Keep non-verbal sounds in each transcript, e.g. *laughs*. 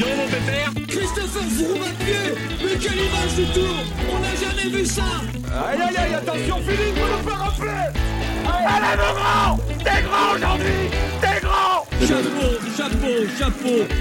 donc mon pépère. Christopher Mais quelle image du tour On n'a jamais vu ça. Aïe aïe aïe, attention Philippe, vous nous faire rappeler Allez mon grand. T'es grand aujourd'hui. T'es grand. Chapeau, chapeau, chapeau.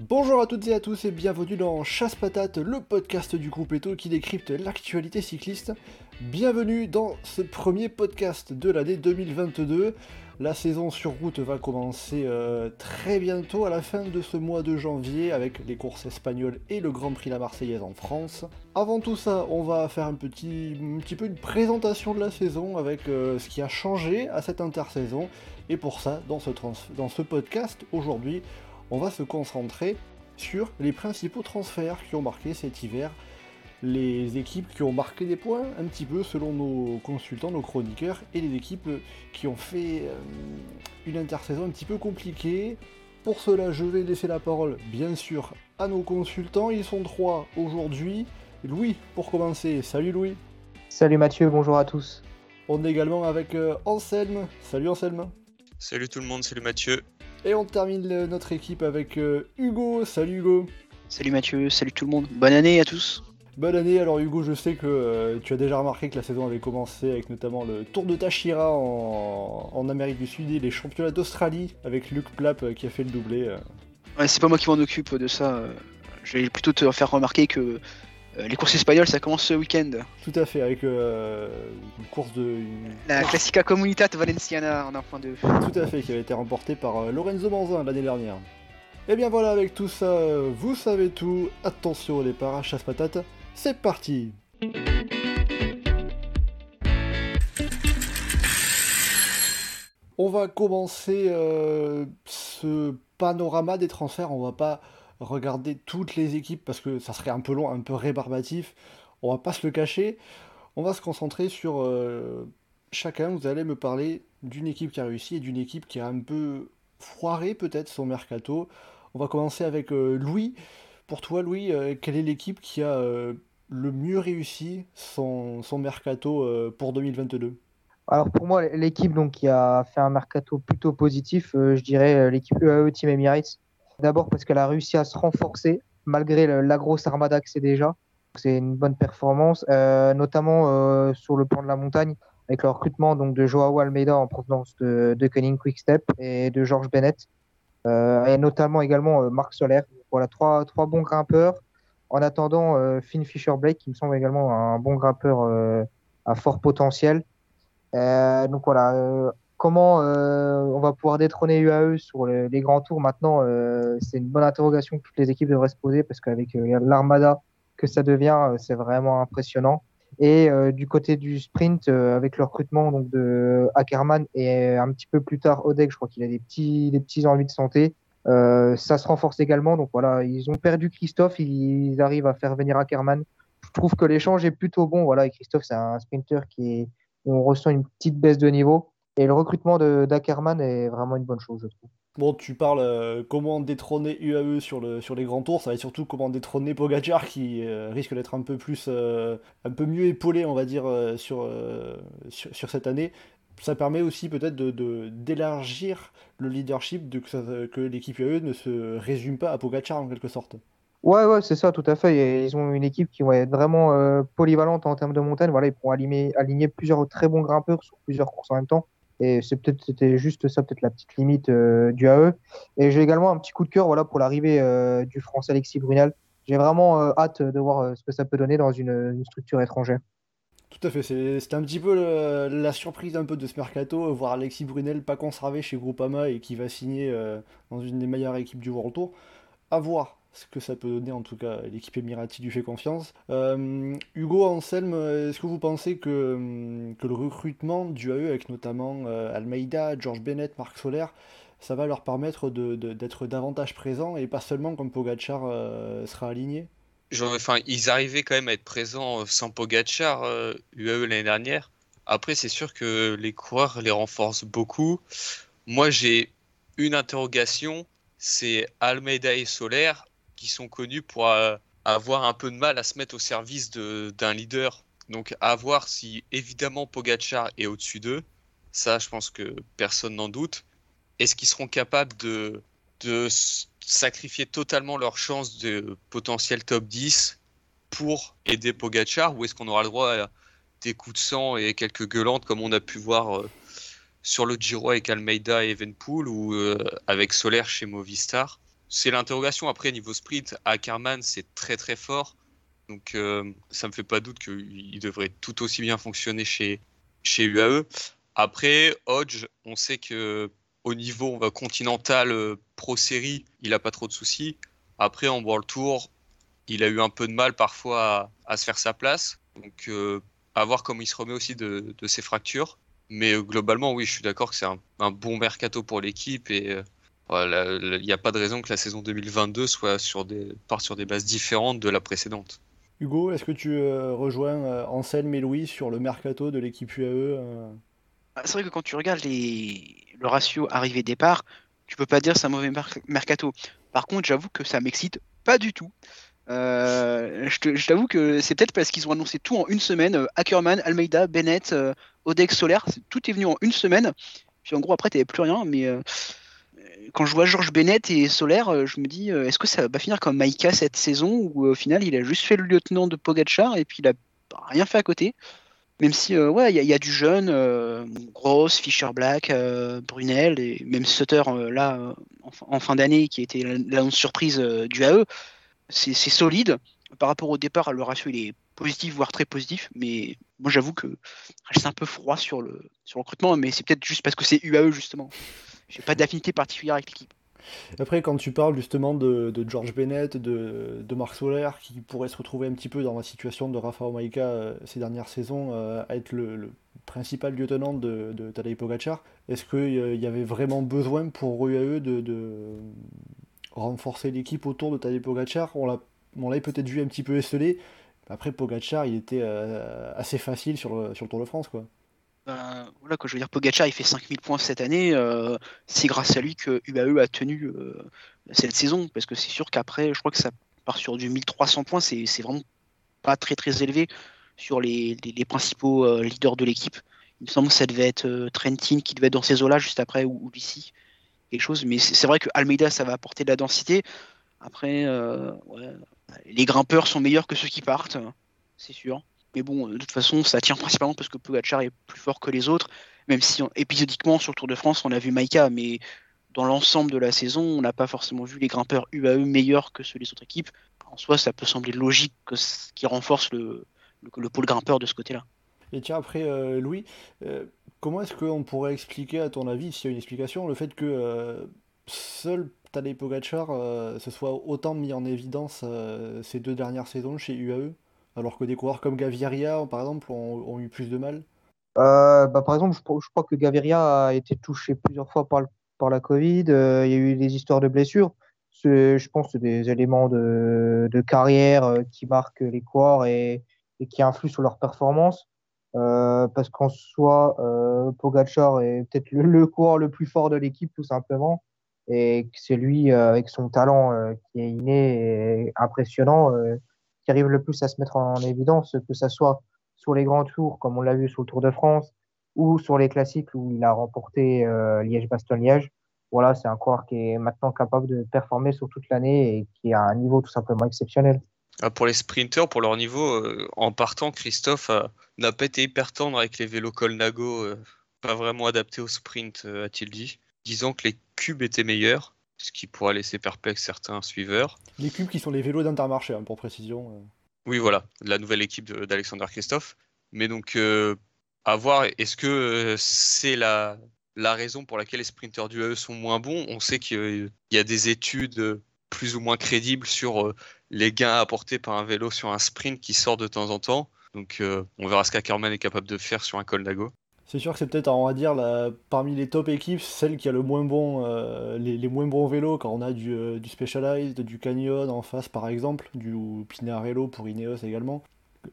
Bonjour à toutes et à tous et bienvenue dans Chasse Patate, le podcast du groupe Eto qui décrypte l'actualité cycliste. Bienvenue dans ce premier podcast de l'année 2022. La saison sur route va commencer euh, très bientôt à la fin de ce mois de janvier avec les courses espagnoles et le Grand Prix La Marseillaise en France. Avant tout ça, on va faire un petit, peu une présentation de la saison avec euh, ce qui a changé à cette intersaison. Et pour ça, dans ce podcast aujourd'hui, on va se concentrer sur les principaux transferts qui ont marqué cet hiver les équipes qui ont marqué des points un petit peu selon nos consultants, nos chroniqueurs, et les équipes qui ont fait euh, une intersaison un petit peu compliquée. Pour cela, je vais laisser la parole, bien sûr, à nos consultants. Ils sont trois aujourd'hui. Louis, pour commencer. Salut Louis. Salut Mathieu, bonjour à tous. On est également avec euh, Anselme. Salut Anselme. Salut tout le monde, salut Mathieu. Et on termine notre équipe avec euh, Hugo. Salut Hugo. Salut Mathieu, salut tout le monde. Bonne année à tous. Bonne année, alors Hugo, je sais que euh, tu as déjà remarqué que la saison avait commencé avec notamment le Tour de Tachira en, Amérique du Sud et les championnats d'Australie avec Luc Plapp euh, qui a fait le doublé. Euh. Ouais, c'est pas moi qui m'en occupe de ça. Je vais plutôt te faire remarquer que les courses espagnoles ça commence ce week-end. Tout à fait, avec une course de. La Classica Comunitat Valenciana en 1.2. Tout à fait, qui avait été remportée par Lorenzo Manzin l'année dernière. Et eh bien voilà, avec tout ça, vous savez tout. Attention au départ, chasse patate c'est parti On va commencer euh, ce panorama des transferts. On va pas regarder toutes les équipes parce que ça serait un peu long, un peu rébarbatif. On va pas se le cacher. On va se concentrer sur euh, chacun. Vous allez me parler d'une équipe qui a réussi et d'une équipe qui a un peu foiré peut-être son mercato. On va commencer avec euh, Louis. Pour toi, Louis, quelle est l'équipe qui a le mieux réussi son, mercato euh, pour 2022 alors pour moi, l'équipe donc qui a fait un mercato plutôt positif, euh, je dirais euh, l'équipe UAE Team Emirates. D'abord parce qu'elle a réussi à se renforcer malgré la grosse armada que c'est déjà. C'est une bonne performance, notamment sur le plan de la montagne, avec le recrutement donc de Joao Almeida en provenance de, de Quick Quickstep et de George Bennett, et notamment également Marc Soler. Voilà trois, trois bons grimpeurs en attendant, euh, Finn Fisher-Blake, qui me semble également un bon grimpeur euh, à fort potentiel. Euh, donc voilà, comment on va pouvoir détrôner UAE sur les, grands tours maintenant, c'est une bonne interrogation que toutes les équipes devraient se poser parce qu'avec l'armada que ça devient, c'est vraiment impressionnant. Et du côté du sprint, avec le recrutement donc, de Ackerman et un petit peu plus tard Odek, je crois qu'il a des petits, des petits ennuis de santé. Euh, ça se renforce également. Donc voilà, ils ont perdu Christophe, ils arrivent à faire venir Ackerman. Je trouve que l'échange est plutôt bon. Voilà, et Christophe, c'est un sprinter qui est, on ressent une petite baisse de niveau. Et le recrutement d'Ackerman est vraiment une bonne chose, je trouve. Bon, tu parles euh, comment détrôner UAE sur, le, sur les grands tours, ça va être surtout comment détrôner Pogacar qui euh, risque d'être un peu plus, un peu mieux épaulé, on va dire, sur, cette année ça permet aussi peut-être de, d'élargir le leadership, de que, l'équipe UAE ne se résume pas à Pogacar en quelque sorte. Ouais, ouais, c'est ça, tout à fait. Ils ont une équipe qui va être vraiment euh, polyvalente en termes de montagne. Voilà, ils pourront aligner, aligner plusieurs très bons grimpeurs sur plusieurs courses en même temps. Et c'est peut-être, c'était juste ça, peut-être la petite limite euh, du AE. Et j'ai également un petit coup de cœur voilà, pour l'arrivée euh, du français Alexis Brunel. J'ai vraiment hâte de voir ce que ça peut donner dans une structure étrangère. Tout à fait, c'est un petit peu la surprise un peu de ce mercato, voir Alexis Brunel pas conservé chez Groupama et qui va signer euh, dans une des meilleures équipes du World Tour. À voir ce que ça peut donner, en tout cas, l'équipe Emirati lui fait confiance. Euh, Hugo Anselme, est-ce que vous pensez que, que, le recrutement du AE, avec notamment euh, Almeida, George Bennett, Marc Soler, ça va leur permettre d'être davantage présents et pas seulement comme Pogachar sera aligné? Ils arrivaient quand même à être présents euh, sans Pogachar, euh, l'année dernière. Après, c'est sûr que les coureurs les renforcent beaucoup. Moi, j'ai une interrogation, c'est Almeida et Soler qui sont connus pour euh, avoir un peu de mal à se mettre au service d'un leader. Donc, à voir si évidemment Pogachar est au-dessus d'eux. Ça, je pense que personne n'en doute. Est-ce qu'ils seront capables de de sacrifier totalement leur chance de potentiel top 10 pour aider Pogachar ou est-ce qu'on aura le droit à des coups de sang et quelques gueulantes comme on a pu voir euh, sur le Giro avec Almeida et Evenpool ou euh, avec Solaire chez Movistar? C'est l'interrogation. Après, niveau sprint, Ackerman, c'est très très fort. Donc euh, ça me fait pas doute qu'il devrait tout aussi bien fonctionner chez, chez UAE. Après, Hodge, on sait que au niveau continental pro série, il a pas trop de soucis. Après, en World Tour, il a eu un peu de mal parfois à, se faire sa place. Donc, euh, à voir comment il se remet aussi de, ses fractures. Mais euh, globalement, oui, je suis d'accord que c'est un, bon mercato pour l'équipe et euh, il n'y a pas de raison que la saison 2022 soit sur des, part sur des bases différentes de la précédente. Hugo, est-ce que tu rejoins Anselme et Louis sur le mercato de l'équipe UAE ah, C'est vrai que quand tu regardes les... le ratio arrivée-départ, tu peux pas dire c'est un mauvais mercato. Par contre, j'avoue que ça m'excite pas du tout. Euh, je t'avoue que c'est peut-être parce qu'ils ont annoncé tout en une semaine. Euh, Ackerman, Almeida, Bennett, euh, Odex Solaire, tout est venu en une semaine. Puis en gros, après, t'avais plus rien. Mais quand je vois Georges Bennett et Solaire, je me dis, est-ce que ça va finir comme Maïka cette saison où au final, il a juste fait le lieutenant de Pogachar et puis il a rien fait à côté? Même si ouais il y, a du jeune Gross Fischer Black Brunel et même Sutter là en, fin d'année qui été l'annonce surprise du AE c'est solide. Par rapport au départ, le ratio il est positif, voire très positif. Mais moi, j'avoue que je suis un peu froid sur le, sur le recrutement, mais c'est peut-être juste parce que c'est UAE, justement. J'ai pas d'affinité particulière avec l'équipe. Après, quand tu parles justement de, George Bennett, de, de Marc Soler, qui pourrait se retrouver un petit peu dans la situation de Rafa Omaika euh, ces dernières saisons, euh, à être le, principal lieutenant de, de Tadej Pogacar, est-ce qu'il euh, y avait vraiment besoin pour UAE de, renforcer l'équipe autour de Tadej Pogacar? On l'a peut-être vu un petit peu esselé. Après, Pogacar, il était assez facile sur le, sur le Tour de France. Quoi. Ben, voilà, quand je veux dire, Pogacar, il fait 5000 points cette année. Euh, c'est grâce à lui que UAE a tenu euh, cette saison. Parce que c'est sûr qu'après, je crois que ça part sur du 1300 points. C'est vraiment pas très très élevé sur les, principaux leaders de l'équipe. Il me semble que ça devait être Trentin qui devait être dans ces eaux-là juste après ou, Lucie quelque chose. Mais c'est vrai que Almeida, ça va apporter de la densité. Après, euh, les grimpeurs sont meilleurs que ceux qui partent, c'est sûr. Mais bon, de toute façon, ça tient principalement parce que Pogacar est plus fort que les autres. Même si épisodiquement sur le Tour de France, on a vu Maïka, mais dans l'ensemble de la saison, on n'a pas forcément vu les grimpeurs UAE meilleurs que ceux des autres équipes. En soi, ça peut sembler logique que qui renforce le, le, pôle grimpeur de ce côté-là. Et tiens, après, euh, Louis, euh, comment est-ce qu'on pourrait expliquer, à ton avis, s'il y a une explication, le fait que euh, seul Tadej Pogacar se soit autant mis en évidence ces deux dernières saisons chez UAE, alors que des coureurs comme Gaviria, par exemple, ont, eu plus de mal bah, Par exemple, je, crois que Gaviria a été touché plusieurs fois par, la Covid, il y a eu des histoires de blessures. Je pense des éléments de, carrière qui marquent les coureurs et, qui influent sur leur performance. Euh, parce qu'en soi, euh, Pogacar est peut-être le, coureur le plus fort de l'équipe, tout simplement. Et c'est lui, euh, avec son talent qui est inné et impressionnant, qui arrive le plus à se mettre en évidence, que ce soit sur les grands tours, comme on l'a vu sur le Tour de France, ou sur les classiques où il a remporté Liège-Bastogne-Liège. Voilà, c'est un coureur qui est maintenant capable de performer sur toute l'année et qui a un niveau tout simplement exceptionnel. Ah, pour les sprinteurs, pour leur niveau, euh, en partant, Christophe n'a pas été hyper tendre avec les vélos Colnago, euh, pas vraiment adaptés au sprint, euh, a-t-il dit, disant que les cubes étaient meilleurs, ce qui pourrait laisser perplexe certains suiveurs. Les cubes qui sont les vélos d'Intermarché, hein, pour précision. Oui, voilà, la nouvelle équipe d'Alexander Christophe. Mais donc, à voir, est-ce que c'est la, la raison pour laquelle les sprinteurs du AE sont moins bons? On sait qu'il y a des études plus ou moins crédibles sur les gains apportés par un vélo sur un sprint qui sort de temps en temps. Donc euh, on verra ce qu'Ackerman est capable de faire sur un col d'Ago. C'est sûr que c'est peut-être, dire, parmi les top équipes, celle qui a le moins bon, euh, les, moins bons vélos, quand on a du, euh, du Specialized, du Canyon en face par exemple, du Pinarello pour Ineos également.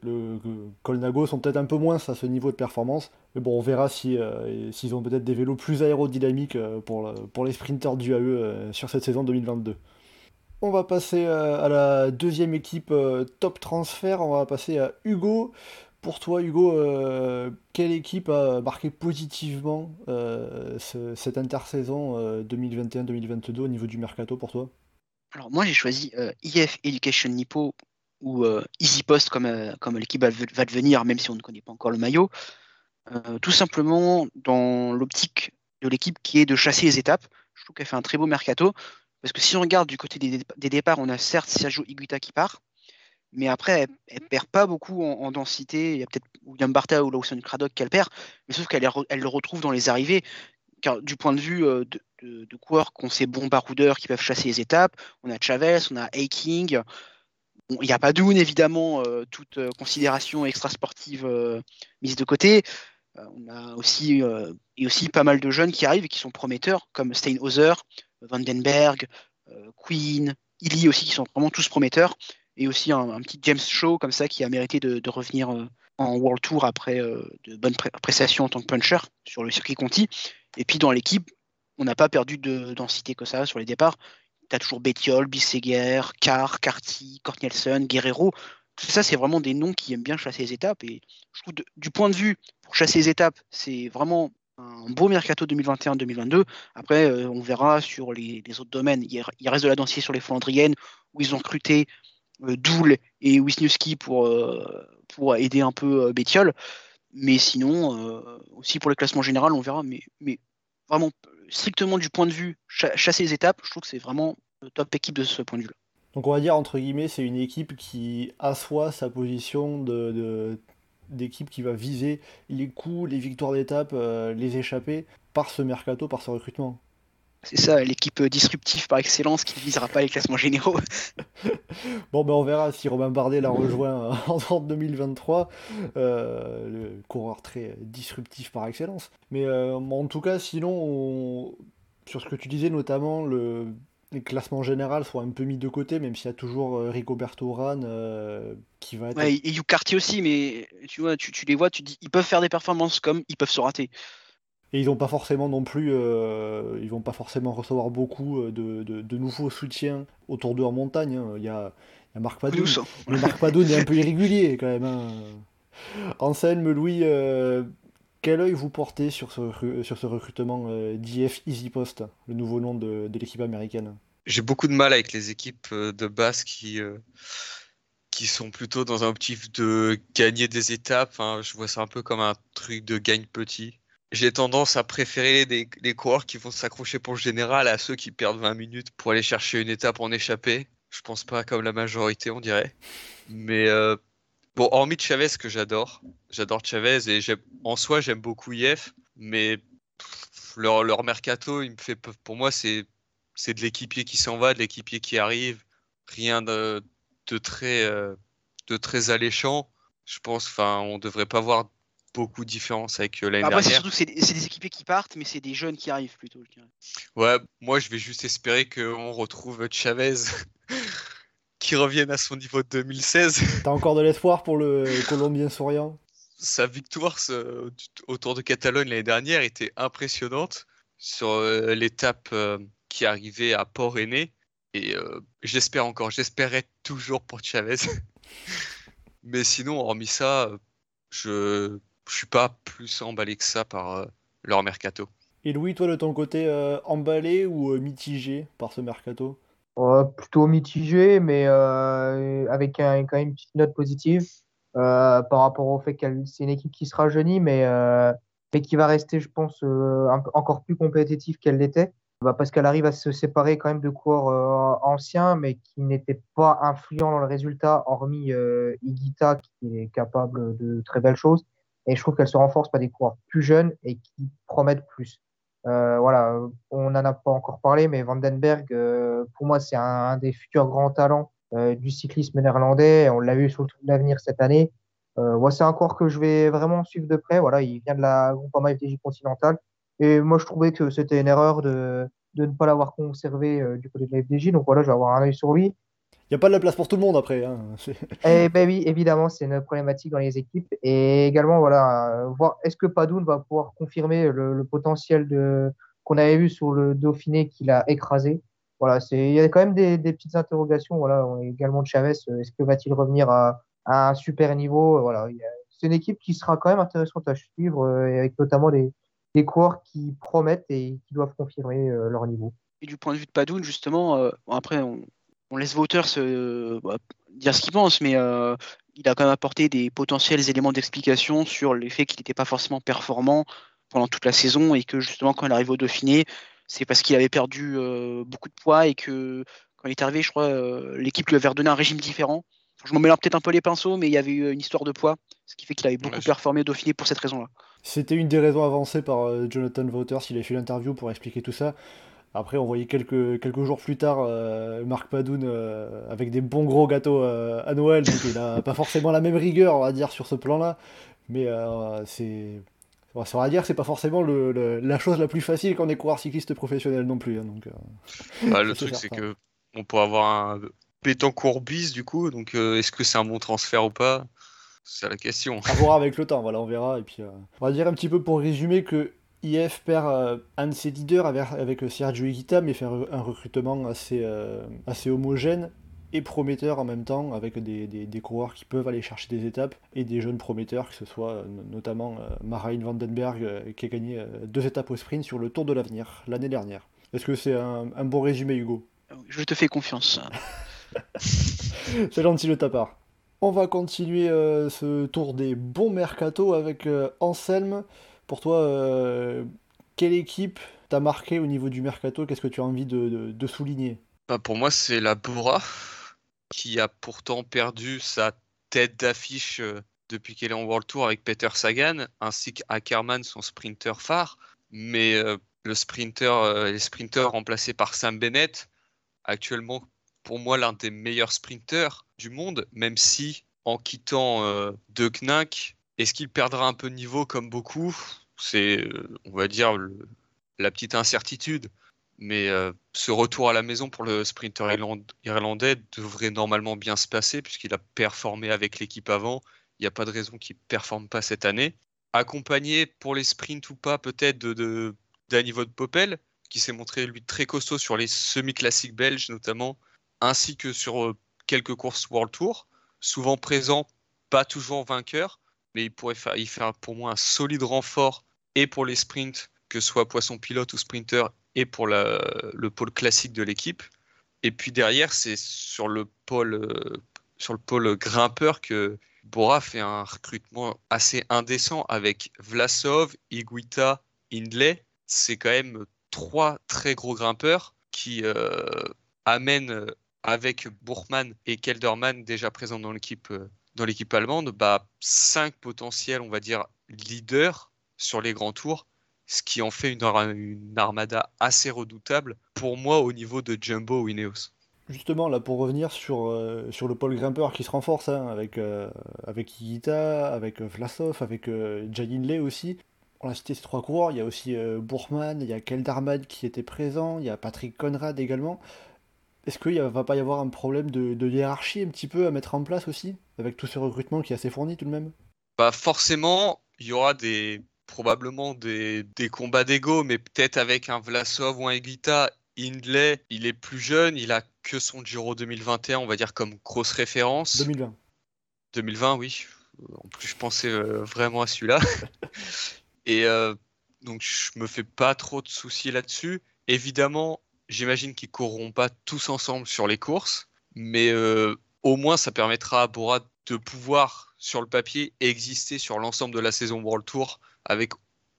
Le, Colnago sont peut-être un peu moins à ce niveau de performance. Mais bon, on verra s'ils ont peut-être des vélos plus aérodynamiques pour, pour les sprinters du AE sur cette saison 2022. On va passer euh, à la deuxième équipe euh, top transfert. On va passer à Hugo Pour toi, Hugo, euh, quelle équipe a marqué positivement euh, ce- cette intersaison euh, 2021-2022 au niveau du mercato pour toi? Alors moi j'ai choisi euh, IF Education Nippo ou euh, Easy Post comme, euh, comme l'équipe va, devenir, même si on ne connaît pas encore le maillot. Euh, tout simplement dans l'optique de l'équipe qui est de chasser les étapes. Je trouve qu'elle fait un très beau mercato. Parce que si on regarde du côté des, départs, on a certes Sergio Higuita qui part, mais après elle, elle perd pas beaucoup en, en densité. Il y a peut-être William Barta ou Lawson Craddock qu'elle perd, mais sauf qu'elle elle le retrouve dans les arrivées. Car du point de vue euh, de, de, de coureurs qui ont ces bons baroudeurs qui peuvent chasser les étapes, on a Chavez, on a Aiking. Bon, il n'y a pas Doon, évidemment, euh, toute euh, considération extra-sportive mise de côté. On a aussi, et aussi pas mal de jeunes qui arrivent et qui sont prometteurs, comme Steinhauser, Vandenberg, Queen, Illy aussi, qui sont vraiment tous prometteurs. Et aussi un, petit James Shaw, comme ça, qui a mérité de, revenir euh, en World Tour après euh, de bonnes pré- prestations en tant que puncher sur le circuit Conti. Et puis dans l'équipe, on n'a pas perdu de densité que ça sur les départs. Tu as toujours Bettiol, Bisseguer, Carr, Carty, Cornelson, Guerrero. Tout ça, c'est vraiment des noms qui aiment bien chasser les étapes. Et je trouve, du point de vue pour chasser les étapes, c'est vraiment un beau mercato 2021-2022. Après, euh, on verra sur les, autres domaines. Il, reste de la densité sur les Flandriennes, où ils ont recruté Doul et Wisniewski pour, euh, pour aider un peu euh, Bettiol. Mais sinon, euh, aussi pour le classement général, on verra. Mais, mais vraiment, strictement du point de vue cha- chasser les étapes, je trouve que c'est vraiment top équipe de ce point de vue-là. Donc on va dire entre guillemets c'est une équipe qui assoit sa position d'équipe qui va viser les coups, les victoires d'étape, euh, les échappées par ce mercato, par ce recrutement. C'est ça, l'équipe euh, disruptive par excellence qui ne visera pas les classements généraux. *laughs* Bon ben on verra si Romain Bardet la rejoint euh, *laughs* en en 2023, euh, le coureur très disruptif par excellence. Mais euh, en tout cas sinon on- sur ce que tu disais notamment le les classements généraux sont un peu mis de côté, même s'il y a toujours Rigoberto Urán euh, qui va être Ouais, et Cartier aussi, mais tu vois, tu, tu les vois, tu dis, ils peuvent faire des performances comme ils peuvent se rater. Et ils n'ont pas forcément non plus, euh, ils vont pas forcément recevoir beaucoup euh, de, de- de nouveaux soutiens autour d'eux en montagne. hein. Il y a, il y a Marc Padoun. Ça. Mais Marc Padoun est un peu irrégulier quand même. hein. Anselme, Louis, euh, quel œil vous portez sur ce, recru- sur ce recrutement euh, d'IF Easy Post, le nouveau nom de, de l'équipe américaine? J'ai beaucoup de mal avec les équipes de base qui, qui sont plutôt dans un objectif de gagner des étapes. Enfin, je vois ça un peu comme un truc de gagne petit. J'ai tendance à préférer des, les coureurs qui vont s'accrocher pour le général à ceux qui perdent 20 minutes pour aller chercher une étape en échappée. Je pense pas comme la majorité, on dirait. Mais euh, bon, hormis Chavez que j'adore, j'adore Chavez et en soi j'aime beaucoup IF, mais leur, mercato, pour moi, c'est de l'équipier qui s'en va, de l'équipier qui arrive, rien de, de très euh, de très alléchant. Je pense, enfin, on devrait pas voir beaucoup de différence avec euh, l'année Après, c'est dernière. surtout c'est des, c'est des équipiers qui partent, mais c'est des jeunes qui arrivent plutôt, je dirais. Ouais, moi je vais juste espérer qu'on retrouve Chavez *laughs* qui revienne à son niveau de 2016. *laughs* T'as encore de l'espoir pour le Colombien souriant? Sa victoire ce- autour de Catalogne l'année dernière était impressionnante sur euh, l'étape euh, qui arrivait à Port-Aîné. Et euh, j'espère encore, j'espérais toujours pour Chavez. *laughs* Mais sinon, hormis ça, je je suis pas plus emballé que ça par euh, leur mercato. Et Louis, toi de ton côté, euh, emballé ou euh, mitigé par ce mercato? Euh, plutôt mitigé, mais euh, avec un- quand même une petite note positive euh, par rapport au fait qu'elle c'est une équipe qui se rajeunit, mais, euh, mais qui va rester, je pense, euh, un encore plus compétitive qu'elle l'était. Bah, parce qu'elle arrive à se séparer quand même de coureurs euh, anciens, mais qui n'étaient pas influents dans le résultat, hormis euh, Higuita, qui est capable de très belles choses. Et je trouve qu'elle se renforce par des coureurs plus jeunes et qui promettent plus. Euh, voilà, on n'en a pas encore parlé, mais Vandenberg, euh, pour moi, c'est un, des futurs grands talents euh, du cyclisme néerlandais. On l'a vu sur l'avenir cette année. Euh, moi, c'est un coureur que je vais vraiment suivre de près. Voilà, il vient de la Groupama FDJ Continental. Et moi, je trouvais que c'était une erreur de, de ne pas l'avoir conservé du côté de la FDJ. Donc voilà, je vais avoir un œil sur lui. Il n'y a pas de la place pour tout le monde après. hein. *laughs* Eh ben oui, évidemment, c'est une problématique dans les équipes. Et également, voilà, euh, voir est-ce que Padoun va pouvoir confirmer le, le potentiel de qu'on avait vu sur le Dauphiné qu'il a écrasé? Voilà, c'est il y a quand même des, des petites interrogations. Voilà, on est également de Chavez. euh, Est-ce que va-t-il revenir à, à un super niveau? Voilà, il y a- c'est une équipe qui sera quand même intéressante à suivre, et avec notamment des, des coureurs qui promettent et qui doivent confirmer leur niveau. Et du point de vue de Padoun, justement, après, on, on laisse Vauteur se, bah, dire ce qu'il pense, mais il a quand même apporté des potentiels éléments d'explication sur le fait qu'il n'était pas forcément performant pendant toute la saison et que justement quand il arrive au Dauphiné, c'est parce qu'il avait perdu euh, beaucoup de poids et que quand il est arrivé, je crois, euh, l'équipe lui avait redonné un régime différent. je m'en mélange peut-être un peu les pinceaux, mais il y avait eu une histoire de poids, ce qui fait qu'il avait beaucoup performé au Dauphiné pour cette raison-là. C'était une des raisons avancées par euh, Jonathan Wouters, il a fait l'interview pour expliquer tout ça. Après, on voyait quelques, quelques jours plus tard Marc Padoun avec des bons gros gâteaux à Noël, donc il n'a pas forcément la même rigueur, on va dire, sur ce plan-là. Mais c'est ça va dire c'est pas forcément le, la chose la plus facile quand on est coureur cycliste professionnel non plus. Hein, donc, euh, bah, le *laughs* truc, c'est que on peut avoir un pétancourt bis du coup, donc euh, est-ce que c'est un bon transfert ou pas? C'est la question. À voir avec le temps, voilà, on verra. Et puis, euh, on va dire un petit peu pour résumer que IF perd un de ses leaders avec, avec Sergio Higuita, mais fait un recrutement assez, assez homogène et prometteurs en même temps, avec des, des, coureurs qui peuvent aller chercher des étapes, et des jeunes prometteurs, que ce soit euh, notamment euh, Marijn Vandenberg, euh, qui a gagné deux étapes au sprint sur le Tour de l'Avenir l'année dernière. Est-ce que c'est un, bon résumé, Hugo? Je te fais confiance. *laughs* *laughs* c'est gentil de ta part. On va continuer ce tour des bons mercato avec Anselme. Pour toi, quelle équipe t'a marqué au niveau du mercato? Qu'est-ce que tu as envie de, souligner? Bah Pour moi, c'est la Bora qui a pourtant perdu sa tête d'affiche euh, depuis qu'elle est en World Tour avec Peter Sagan, ainsi qu'Ackerman, son sprinter phare. Mais euh, le sprinter, euh, les sprinters remplacés par Sam Bennett, actuellement pour moi l'un des meilleurs sprinters du monde, même si en quittant De Knack, est-ce qu'il perdra un peu de niveau comme beaucoup? C'est, on va dire, la petite incertitude. Mais euh, ce retour à la maison pour le sprinter irlandais devrait normalement bien se passer puisqu'il a performé avec l'équipe avant. Il n'y a pas de raison qu'il ne performe pas cette année. Accompagné pour les sprints ou pas peut-être de, Danny Popel, qui s'est montré lui très costaud sur les semi-classiques belges notamment, ainsi que sur euh, quelques courses World Tour. Souvent présent, pas toujours vainqueur, mais il pourrait faire, pour moi un solide renfort et pour les sprints, que ce soit poisson pilote ou sprinter, et pour le pôle classique de l'équipe. Et puis derrière, c'est sur le pôle euh, sur le pôle grimpeur que Bora fait un recrutement assez indécent avec Vlasov, Iguita, Hindley. C'est quand même trois très gros grimpeurs qui euh, amènent euh, avec Bourgman et Kelderman déjà présents dans l'équipe dans l'équipe allemande, bah, cinq potentiels, on va dire, leaders sur les grands tours ce qui en fait une, armada assez redoutable pour moi au niveau de Jumbo ou Ineos. Justement, là, pour revenir sur, euh, le pôle grimpeur qui se renforce, hein, avec, euh, avec Iguita, avec euh, Vlasov, avec euh, Lay aussi. On a cité ces trois coureurs, il y a aussi Bourgman, il y a Keldarman qui était présent, il y a Patrick Conrad également. Est-ce qu'il ne va pas y avoir un problème de, de, hiérarchie un petit peu à mettre en place aussi, avec tout ce recrutement qui est assez fourni tout de même Bah forcément, il y aura des, probablement des, combats d'ego, mais peut-être avec un Vlasov ou un Eguita. Hindley, il est plus jeune, il a que son Giro 2021, on va dire comme grosse référence. 2020. 2020, oui. En plus, je pensais euh, vraiment à celui-là. *laughs* Et euh, donc, je me fais pas trop de soucis là-dessus. Évidemment, j'imagine qu'ils courront pas tous ensemble sur les courses, mais euh, au moins, ça permettra à Borat de pouvoir, sur le papier, exister sur l'ensemble de la saison World Tour avec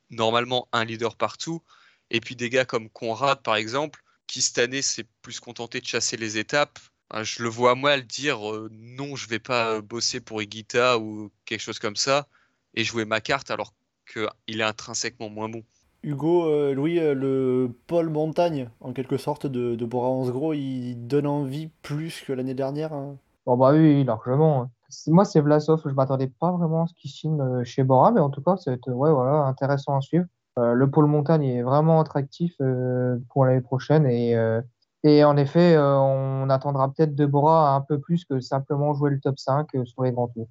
normalement un leader partout. Et puis des gars comme Conrad, par exemple, qui cette année s'est plus contenté de chasser les étapes. Je le vois mal dire euh, non, je vais pas bosser pour Igita ou quelque chose comme ça et jouer ma carte alors qu'il est intrinsèquement moins bon. Hugo, euh, Louis, euh, le Paul Montagne, en quelque sorte, de, de Bora Hansgrohe, il donne envie plus que l'année dernière hein Bon, bah oui, largement. Moi, c'est Vlasov. Je m'attendais pas vraiment à ce qu'il signe euh, chez Bora, mais en tout cas, c'est ouais, voilà, intéressant à suivre. Euh, le pôle montagne est vraiment attractif euh, pour l'année prochaine et, et en effet, on attendra peut-être de Bora un peu plus que simplement jouer le top 5 sur les grands tours.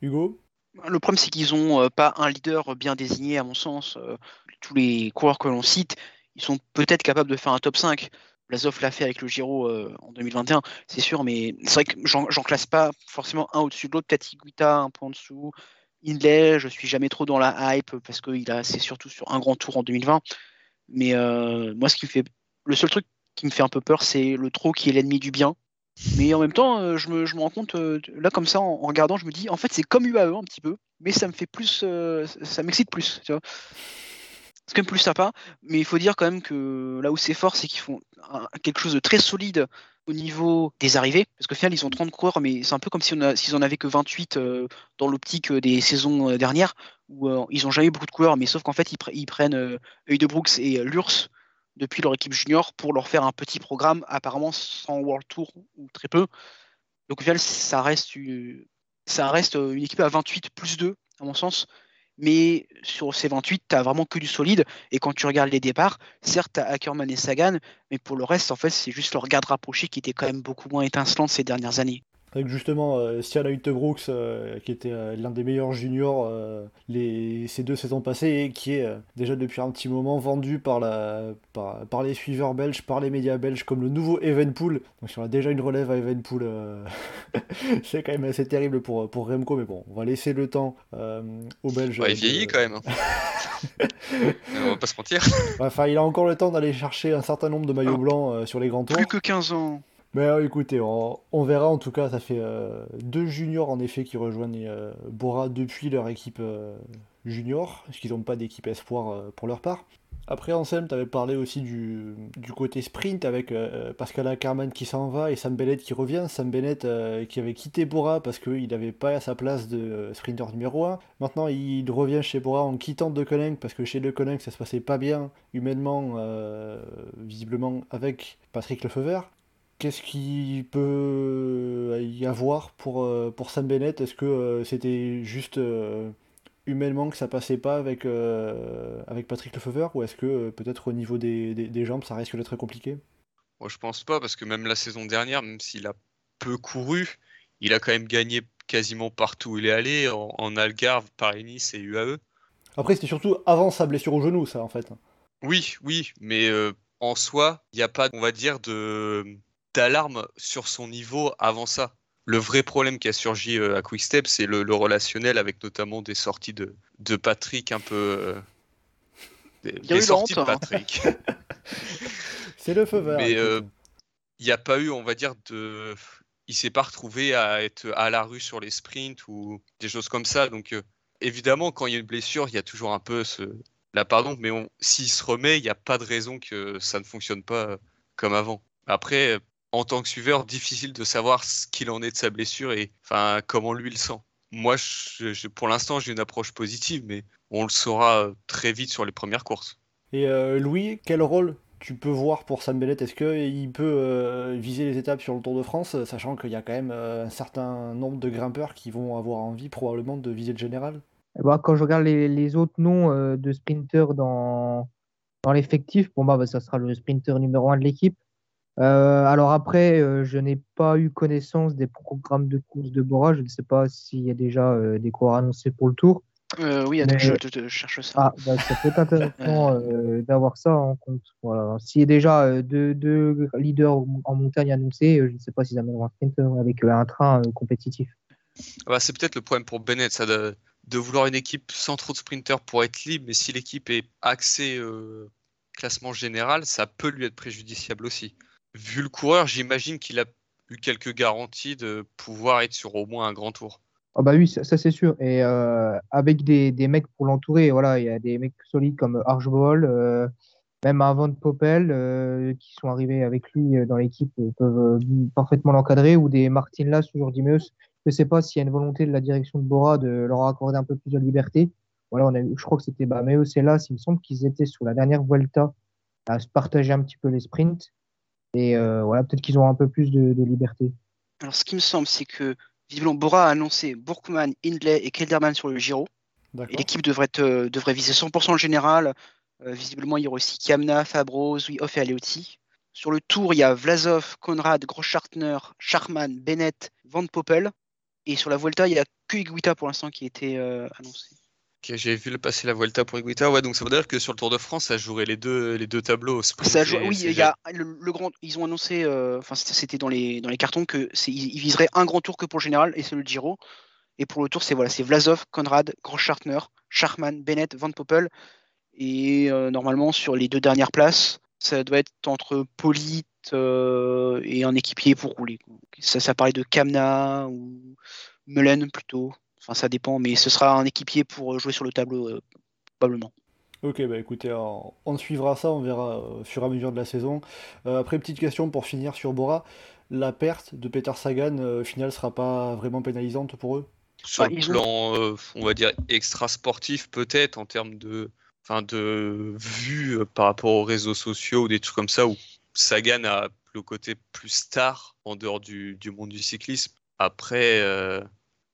Hugo? Le problème, c'est qu'ils n'ont pas un leader bien désigné, à mon sens. tous les coureurs que l'on cite, ils sont peut-être capables de faire un top 5. Blasov l'a fait avec le Giro euh, en 2021, c'est sûr, mais c'est vrai que j'en classe pas forcément un au-dessus de l'autre. Peut-être Iguita un peu en dessous, Hindley, je suis jamais trop dans la hype parce a c'est surtout sur un grand tour en 2020. Mais euh, moi, ce qui me fait le seul truc qui me fait un peu peur, c'est le trop qui est l'ennemi du bien. Mais en même temps, euh, je, me, rends compte, là comme ça, en, en regardant, je me dis, en fait, c'est comme UAE un petit peu, mais ça me fait plus, ça m'excite plus, tu vois. C'est quand même plus sympa, mais il faut dire quand même que là où c'est fort, c'est qu'ils font quelque chose de très solide au niveau des arrivées, parce qu'au final, ils ont 30 coureurs, mais c'est un peu comme si s'ils en avaient que 28 euh, dans l'optique euh, des saisons euh, dernières, où ils ont jamais eu beaucoup de coureurs, mais sauf qu'en fait, ils, pre- ils prennent Œil de Brooks et Lurs depuis leur équipe junior pour leur faire un petit programme, apparemment sans World Tour ou très peu. Donc au final, ça reste, une, ça reste une équipe à 28 plus 2, à mon sens. Mais sur ces 28, tu vraiment que du solide. Et quand tu regardes les départs, certes, tu Ackerman et Sagan, mais pour le reste, en fait, c'est juste leur garde rapproché qui était quand même beaucoup moins étincelante ces dernières années. Avec justement euh, Stiana Brooks, euh, qui était euh, l'un des meilleurs juniors euh, les, ces deux saisons passées, et qui est euh, déjà depuis un petit moment vendu par, la, par, par les suiveurs belges, par les médias belges, comme le nouveau Evenpool. Donc si on a déjà une relève à Evenpool, euh, *laughs* c'est quand même assez terrible pour, pour Remco, mais bon, on va laisser le temps euh, aux Belges. Ouais, il de- vieillit quand même. hein. *laughs* on va pas se mentir. Enfin, il a encore le temps d'aller chercher un certain nombre de maillots Ah. blancs euh, sur les grands tours. Plus que 15 ans. Mais euh, écoutez, on, verra. En tout cas, ça fait euh, deux juniors en effet qui rejoignent euh, Bora depuis leur équipe junior, parce qu'ils n'ont pas d'équipe espoir pour leur part. Après, Anselme, tu avais parlé aussi du, côté sprint avec Pascal Ackermann qui s'en va et Sam Bennett qui revient. Sam Bennett qui avait quitté Bora parce qu'il n'avait pas sa place de sprinter numéro 1. Maintenant, il revient chez Bora en quittant De Koning parce que chez De Koning ça se passait pas bien humainement, visiblement avec Patrick Lefeuvert. Qu'est-ce qui peut y avoir pour, euh, pour Sam Bennett? Est-ce que euh, c'était juste euh, humainement que ça passait pas avec, avec Patrick Lefeuvert Ou est-ce que peut-être au niveau des, des- des jambes ça risque d'être compliqué? Moi, je pense pas, parce que même la saison dernière, même s'il a peu couru, il a quand même gagné quasiment partout où il est allé, en, en Algarve, Paris-Nice et UAE. Après, c'était surtout avant sa blessure au genou, ça en fait. Oui, oui, mais euh, en soi, il n'y a pas, on va dire, de d'alarme sur son niveau avant ça. Le vrai problème qui a surgi euh, à Quickstep, c'est le, le relationnel avec notamment des sorties de, de Patrick un peu. des, sorties de. Patrick. *laughs* C'est Lefeuvert. Mais écoute. euh, il n'y a pas eu, on va dire, de. Il s'est pas retrouvé à être à la rue sur les sprints ou des choses comme ça. Donc, euh, évidemment, quand il y a une blessure, il y a toujours un peu ce... la pardon, mais on- s'il se remet, il n'y a pas de raison que ça ne fonctionne pas comme avant. Après, en tant que suiveur, difficile de savoir ce qu'il en est de sa blessure et enfin comment lui le sent. Moi, je- je- pour l'instant, j'ai une approche positive, mais on le saura euh, très vite sur les premières courses. Et euh, Louis, quel rôle tu peux voir pour Sam Bennett? Est-ce qu'il peut euh, viser les étapes sur le Tour de France, sachant qu'il y a quand même euh, un certain nombre de grimpeurs qui vont avoir envie probablement de viser le général? Eh ben, quand je regarde les, les autres noms euh, de sprinters dans, dans l'effectif, bon, bah, bah, ça sera le sprinter numéro un de l'équipe. Euh, alors après, euh, je n'ai pas eu connaissance des programmes de course de Bora. Je ne sais pas s'il y a déjà euh, des coureurs annoncés pour le tour. Euh, oui, attends, Mais- je, je- je cherche ça. Ah, bah, ça peut être intéressant *laughs* euh, d'avoir ça en compte. Voilà. S'il y a déjà euh, deux, deux leaders en montagne annoncés, je ne sais pas s'ils amèneront un sprinter avec euh, un train euh, compétitif. Ah bah, c'est peut-être le problème pour Bennett, ça de, de vouloir une équipe sans trop de sprinters pour être libre, mais si l'équipe est axée euh, classement général, ça peut lui être préjudiciable aussi. Vu le coureur, j'imagine qu'il a eu quelques garanties de pouvoir être sur au moins un grand tour. Ah bah oui, ça, c'est sûr. Et euh, avec des, mecs pour l'entourer, voilà, il y a des mecs solides comme Archibald, euh, même un Van Poppel euh, qui sont arrivés avec lui euh, dans l'équipe peuvent parfaitement l'encadrer, ou des Martin Lass ou Jordi Meus. Je ne sais pas s'il y a une volonté de la direction de Bora de leur accorder un peu plus de liberté. Voilà, on a, je crois que c'était bah, Meus et Lass, il me semble qu'ils étaient sur la dernière Vuelta à se partager un petit peu les sprints. Et euh, voilà, peut-être qu'ils ont un peu plus de, de liberté. Alors, ce qui me semble, c'est que visiblement Bora a annoncé Burkman, Hindley et Kelderman sur le Giro. Et l'équipe devrait, euh, devrait viser 100% le général. Euh, visiblement, il y aura aussi Kamna, Fabro, Zwihoff et Aleotti. Sur le tour, il y a Vlasov, Konrad, Groschartner, Charman, Bennett, Van Poppel. Et sur la Vuelta, il n'y a que Iguita pour l'instant qui a été euh, annoncé. Ok, J'ai vu le passer la Vuelta pour Iguita, ouais, donc ça veut dire que sur le Tour de France, ça jouerait les deux, les deux tableaux. Ça joue- oui, il y a le, le grand. Ils ont annoncé, euh, enfin c'était c'était dans les dans les cartons que ils, ils viseraient un grand tour que pour le général et c'est le Giro. Et pour le tour, c'est voilà, c'est Vlasov, Konrad, Groschartner, Scharman, Bennett, Van Poppel. Et euh, normalement, sur les deux dernières places, ça doit être entre Polite euh, et un équipier pour rouler. Ça, ça parlait de Kamna ou Melen plutôt. Enfin, ça dépend, mais ce sera un équipier pour jouer sur le tableau, euh, probablement. Ok, bah écoutez, on, on suivra ça, on verra au fur et à mesure de la saison. après, petite question pour finir sur Bora. La perte de Peter Sagan, au final, sera pas vraiment pénalisante pour eux? Sur le plan, on va dire, extra sportif, peut-être, en termes de, enfin de vue par rapport aux réseaux sociaux ou des trucs comme ça où Sagan a le côté plus star en dehors du, du monde du cyclisme. Après,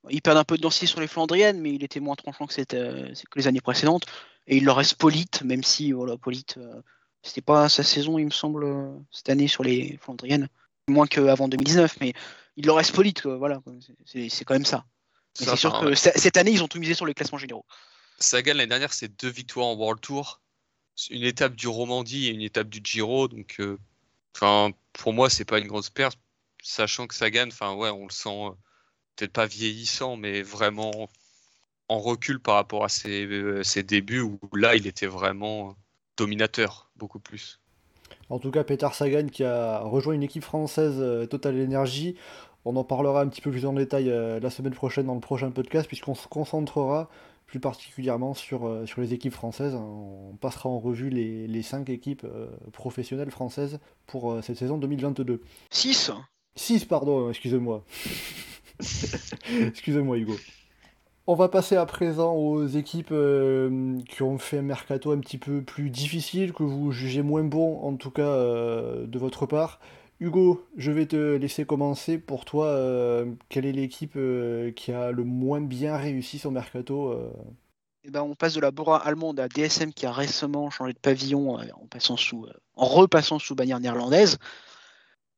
euh... il perd un peu de densité sur les Flandriennes, mais il était moins tranchant que, que les années précédentes. Et il leur reste Polite, même si voilà, Polite, euh, c'était pas sa saison, il me semble, cette année sur les Flandriennes, moins qu'avant 2019, mais il leur reste Polite, quoi, voilà, c'est quand même ça. C'est sûr que cette année, ils ont tout misé sur les classements généraux. Sagan l'année dernière, c'est deux victoires en World Tour, une étape du Romandie et une étape du Giro. Donc, euh, enfin, pour moi, c'est pas une grosse perte, sachant que Sagan, enfin, ouais, on le sent euh, peut-être pas vieillissant, mais vraiment en recul par rapport à ses, euh, ses, débuts où là, il était vraiment dominateur, beaucoup plus. En tout cas, Peter Sagan qui a rejoint une équipe française Total Energy. On en parlera un petit peu plus en détail la semaine prochaine dans le prochain podcast, puisqu'on se concentrera plus particulièrement sur, euh, sur les équipes françaises. On passera en revue les, les cinq équipes euh, professionnelles françaises pour euh, cette saison 2022. 6 6, pardon, excusez-moi. *laughs* excusez-moi, Hugo. On va passer à présent aux équipes qui ont fait un mercato un petit peu plus difficile, que vous jugez moins bon, en tout cas de votre part. Hugo, je vais te laisser commencer. Pour toi, euh, quelle est l'équipe euh, qui a le moins bien réussi son mercato euh? Eh ben, On passe de la Bora allemande à DSM qui a récemment changé de pavillon en repassant sous bannière néerlandaise.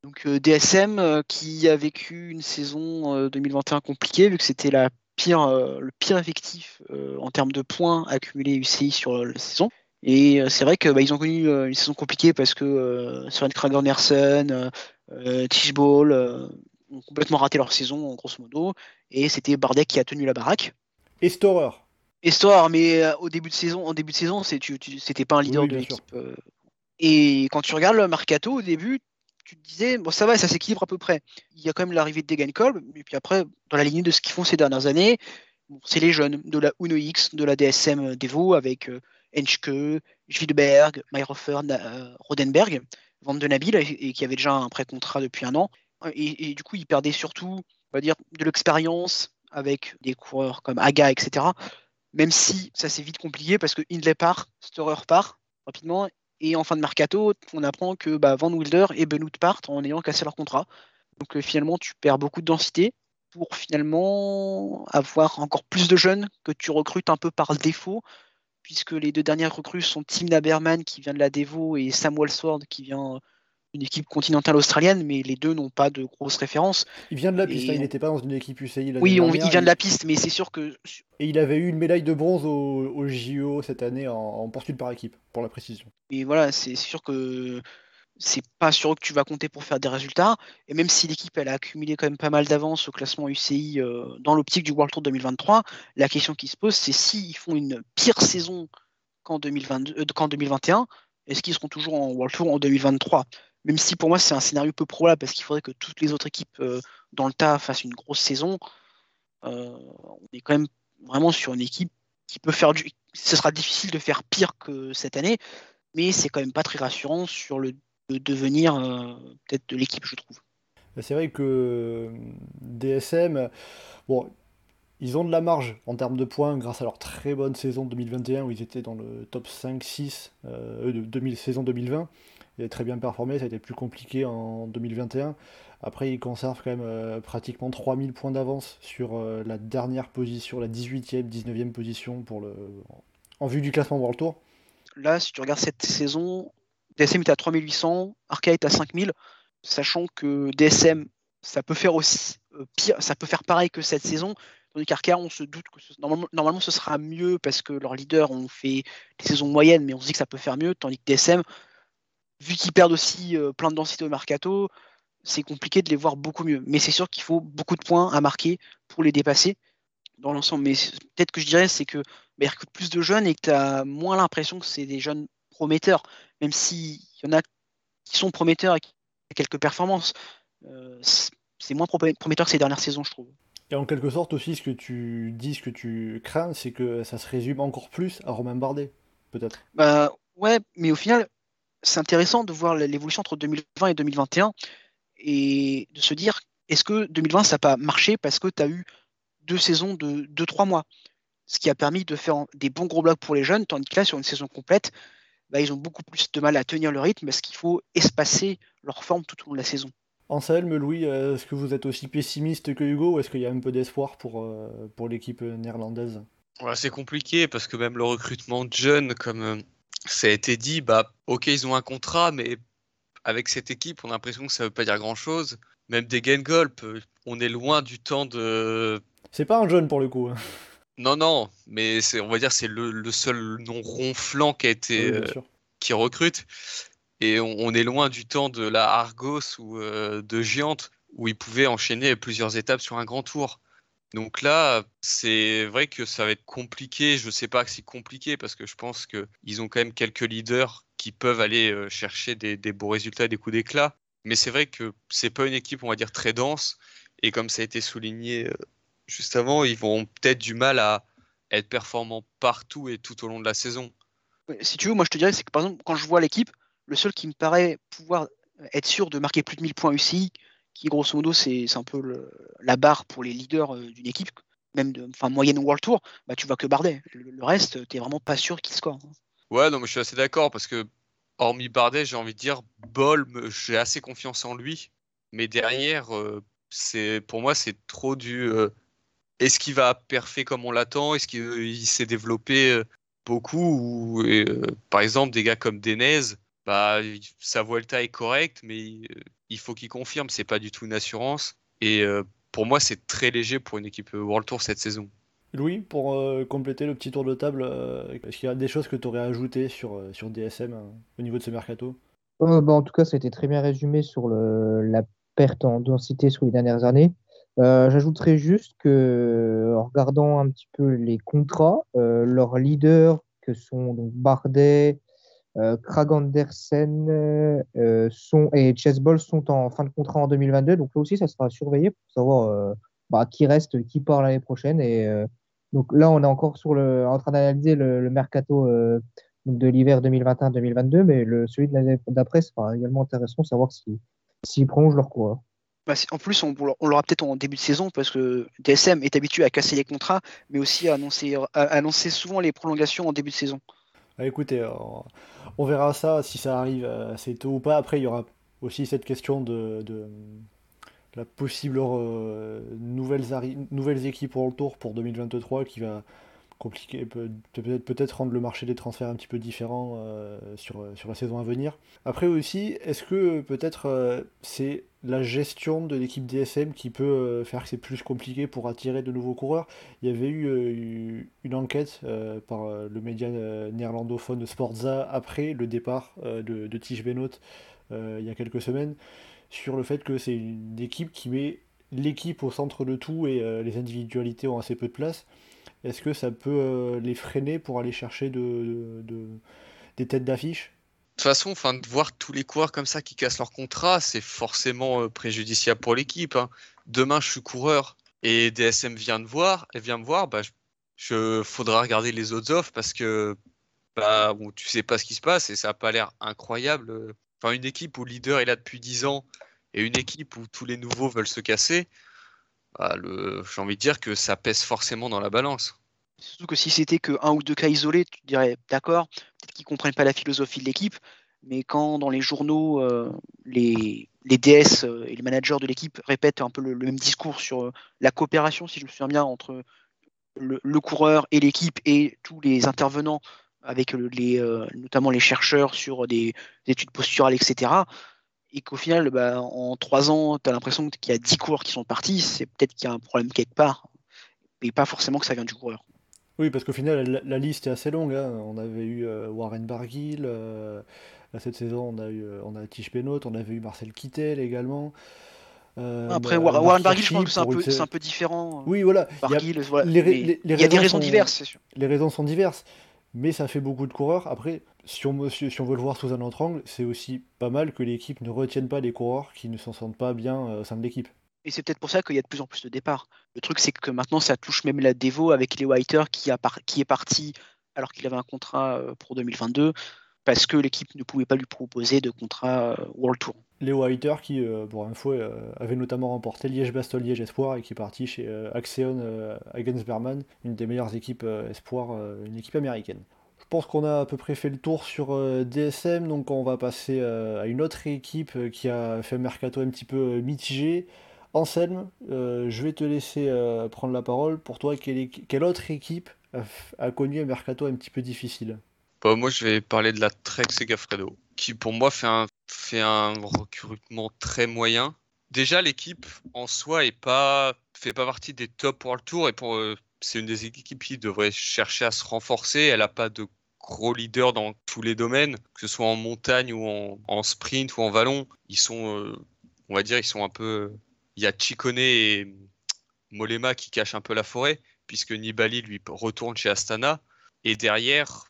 Donc DSM qui a vécu une saison 2021 compliquée vu que c'était la pire, le pire effectif en termes de points accumulés UCI sur la saison. Et euh, c'est vrai qu'ils bah, ont connu euh, une saison compliquée parce que euh, Søren Krager Nersen, euh, Ball ont complètement raté leur saison, grosso modo. Et c'était Bardet qui a tenu la baraque. Et Storer. Et Storer, mais au début de saison, en début de saison, c'était pas un leader de l'équipe. Et quand tu regardes le mercato au début, tu te disais, bon, ça va, ça s'équilibre à peu près. Il y a quand même l'arrivée de Degan Kolb, et puis après, dans la lignée de ce qu'ils font ces dernières années, c'est les jeunes de la Uno X, de la DSM Devo, avec Henschke, Schwidberg, Meyerhofer, euh, Rodenberg, Van de Nabil, et, qui avait déjà un pré-contrat depuis un an. Et, du coup, il perdait surtout, on va dire, de l'expérience avec des coureurs comme Aga, etc. Même si ça s'est vite compliqué parce que Hindley part, Storer part rapidement, et en fin de mercato, on apprend que bah, Van Wilder et Benoît partent en ayant cassé leur contrat. Donc euh, finalement, tu perds beaucoup de densité pour finalement avoir encore plus de jeunes que tu recrutes un peu par défaut puisque les deux dernières recrues sont Tim Naberman qui vient de la Devo et Sam Sword qui vient d'une équipe continentale australienne, mais les deux n'ont pas de grosses références. Il vient de la piste, hein, il n'était pas dans une équipe UCI. Oui, il vient de la piste, mais c'est sûr que. Et il avait eu une médaille de bronze au, au JO cette année en, en poursuite par équipe, pour la précision. Et voilà, c'est sûr que c'est pas sûr que tu vas compter pour faire des résultats. Et même si l'équipe elle a accumulé quand même pas mal d'avance au classement UCI euh, dans l'optique du World Tour 2023, la question qui se pose c'est s'ils font une pire saison qu'en 2021, euh, est-ce qu'ils seront toujours en World Tour en 2023 Même si pour moi c'est un scénario peu probable parce qu'il faudrait que toutes les autres équipes euh, dans le tas fassent une grosse saison. on est quand même vraiment sur une équipe qui peut faire du. Ce sera difficile de faire pire que cette année, mais c'est quand même pas très rassurant sur le devenir euh, peut-être de l'équipe, je trouve. C'est vrai que euh, DSM, bon, ils ont de la marge en termes de points grâce à leur très bonne saison 2021 où ils étaient dans le top 5-6 euh, de saison 2020. Ils avaient très bien performé, ça a été plus compliqué en 2021. Après, ils conservent quand même pratiquement 3000 points d'avance sur la dernière position, la 18e, 19e position pour le, en vue du classement World Tour. Là, si tu regardes cette saison, DSM est à 3800, Arca est à 5000, sachant que DSM, ça peut faire aussi euh, pire, ça peut faire pareil que cette saison. Tandis qu'Arca, on se doute que normalement, ce sera mieux parce que leurs leaders ont fait des saisons moyennes, mais on se dit que ça peut faire mieux. Tandis que DSM, vu qu'ils perdent aussi euh, plein de densité au mercato, c'est compliqué de les voir beaucoup mieux. Mais c'est sûr qu'il faut beaucoup de points à marquer pour les dépasser. dans l'ensemble. Mais peut-être que je dirais, c'est que bah, recrute plus de jeunes et que tu as moins l'impression que c'est des jeunes prometteurs, même s'il y en a qui sont prometteurs et qui ont quelques performances. Euh, c'est moins prometteur que ces dernières saisons, je trouve. Et en quelque sorte aussi, ce que tu dis, ce que tu crains, c'est que ça se résume encore plus à Romain Bardet, peut-être. Bah ouais, mais au final, c'est intéressant de voir l'évolution entre 2020 et 2021 et de se dire est-ce que 2020 ça n'a pas marché parce que tu as eu deux saisons de 2-3 mois? Ce qui a permis de faire des bons gros blocs pour les jeunes, tandis que là, sur une saison complète, bah, ils ont beaucoup plus de mal à tenir le rythme parce qu'il faut espacer leur forme tout au long de la saison. Anselme, Louis, euh, est-ce que vous êtes aussi pessimiste que Hugo ou est-ce qu'il y a un peu d'espoir pour, euh, pour l'équipe néerlandaise? C'est compliqué parce que même le recrutement de jeunes, comme euh, ça a été dit, bah, ok, ils ont un contrat, mais avec cette équipe, on a l'impression que ça ne veut pas dire grand-chose. Même des Gengolp, on est loin du temps de. C'est pas un jeune pour le coup. Hein. Non, non, mais c'est, on va dire c'est le, seul nom ronflant qui a été euh, qui recrute. Et on, est loin du temps de la Argos ou euh, de Giante où ils pouvaient enchaîner plusieurs étapes sur un grand tour. Donc là, c'est vrai que ça va être compliqué. Je ne sais pas si c'est compliqué parce que je pense qu'ils ont quand même quelques leaders qui peuvent aller euh, chercher des, beaux résultats, des coups d'éclat. Mais c'est vrai que c'est pas une équipe, on va dire, très dense. Et comme ça a été souligné juste avant, ils vont peut-être du mal à être performants partout et tout au long de la saison. Si tu veux, moi je te dirais, c'est que par exemple, quand je vois l'équipe, le seul qui me paraît pouvoir être sûr de marquer plus de 1000 points UCI, qui grosso modo c'est un peu la barre pour les leaders euh, d'une équipe, même de moyenne World Tour, bah, tu vois que Bardet. Le, reste, tu vraiment pas sûr qu'il score. Hein. Ouais, non, mais je suis assez d'accord parce que, hormis Bardet, j'ai envie de dire, Ball, j'ai assez confiance en lui. Mais derrière, euh, pour moi, c'est trop du. Euh, est-ce qu'il va perfer comme on l'attend? Est-ce qu'il s'est développé beaucoup? Ou, Par exemple, des gars comme Denez, bah, sa Vuelta est correcte, mais il faut qu'il confirme. C'est pas du tout une assurance. Et pour moi, c'est très léger pour une équipe World Tour cette saison. Louis, pour compléter le petit tour de table, est-ce qu'il y a des choses que tu aurais ajoutées sur, sur DSM au niveau de ce mercato? Bah, En tout cas, ça a été très bien résumé sur le, la perte en densité sur les dernières années. Euh, j'ajouterais juste que, en regardant un petit peu les contrats, euh, leurs leaders, que sont donc Bardet, euh, Krag Andersen euh, sont, et Chessball sont en fin de contrat en 2022. Donc là aussi, ça sera surveillé pour savoir bah, qui reste, qui part l'année prochaine. Et donc là, on est encore en train d'analyser le, mercato de l'hiver 2021-2022, mais le, celui de l'année d'après sera également intéressant de savoir s'ils si, prolongent leur cours. Bah, en plus, on, l'aura peut-être en début de saison parce que DSM est habitué à casser les contrats, mais aussi à annoncer souvent les prolongations en début de saison. Ah, écoutez, euh, on verra ça si ça arrive assez tôt ou pas. Après, il y aura aussi cette question de, la possible euh, nouvelles, équipes pour le tour pour 2023 qui va compliqué, peut-être rendre le marché des transferts un petit peu différent euh, sur, la saison à venir. Après aussi, est-ce que peut-être euh, c'est la gestion de l'équipe DSM qui peut euh, faire que c'est plus compliqué pour attirer de nouveaux coureurs Il y avait eu une enquête par le média néerlandophone Sportza après le départ de, Tige Benoît il y a quelques semaines sur le fait que c'est une équipe qui met l'équipe au centre de tout et les individualités ont assez peu de place. Est-ce que ça peut euh, les freiner pour aller chercher de, des têtes d'affiche? Toute façon, enfin, de voir tous les coureurs comme ça qui cassent leur contrat, c'est forcément euh, préjudiciable pour l'équipe. Hein. Demain, je suis coureur et DSM vient de voir, elle vient me voir, bah, je, faudra regarder les autres offres parce que bah, bon, tu sais pas ce qui se passe et ça n'a pas l'air incroyable. Enfin, une équipe où le leader est là depuis 10 ans et une équipe où tous les nouveaux veulent se casser, bah, j'ai envie de dire que ça pèse forcément dans la balance. Surtout que si c'était que un ou deux cas isolés, tu dirais d'accord, peut-être qu'ils comprennent pas la philosophie de l'équipe, mais quand dans les journaux euh, les, les, DS euh, et les managers de l'équipe répètent un peu le, même discours sur euh, la coopération, si je me souviens bien, entre le, coureur et l'équipe et tous les intervenants, avec notamment les chercheurs sur des études posturales, etc et qu'au final, bah, en trois ans, tu as l'impression qu'il y a dix coureurs qui sont partis, c'est peut-être qu'il y a un problème quelque part, et pas forcément que ça vient du coureur. Oui, parce qu'au final, la, liste est assez longue. Hein. On avait eu euh, Warren Barguil, euh, cette saison, on a eu euh, on a Tish Benoît, on avait eu Marcel Kittel également. Euh, Après, Warren Barguil, je pense que c'est un, peu- une- c'est un peu différent. Oui, voilà. il y a- voilà. les les- les y des raisons sont- diverses, c'est sûr. les raisons sont diverses, mais ça fait beaucoup de coureurs. Après, si on, si, si on veut le voir sous un autre angle, c'est aussi pas mal que l'équipe ne retienne pas des coureurs qui ne s'en sentent pas bien au sein de l'équipe. Et c'est peut-être pour ça qu'il y a de plus en plus de départs. Le truc, c'est que maintenant, ça touche même la Devo avec Leo Whiter qui, est parti alors qu'il avait un contrat euh, pour 2022 parce que l'équipe ne pouvait pas lui proposer de contrat euh, World Tour. Léo Heiter, qui, euh, pour info, avait notamment remporté Liège-Bastogne-Liège Espoir et qui est parti chez euh, Axion euh, Agensberman, une des meilleures équipes Espoir, une équipe américaine. Je pense qu'on a à peu près fait le tour sur DSM, donc on va passer à une autre équipe qui a fait un mercato un petit peu mitigé. Anselme, euh, je vais te laisser euh, prendre la parole. Pour toi, quelle, autre équipe a, connu un mercato un petit peu difficile? Bah, moi, je vais parler de la Trek Segafredo, qui pour moi fait un, recrutement très moyen. Déjà, l'équipe en soi est pas, fait pas partie des top World Tour et pour, euh, c'est une des équipes qui devrait chercher à se renforcer. Elle n'a pas de gros leaders dans tous les domaines, que ce soit en montagne ou en, sprint ou en vallon. Ils sont, on va dire, ils sont un peu. Il y a Chikone et Molema qui cachent un peu la forêt, puisque Nibali lui retourne chez Astana. Et derrière,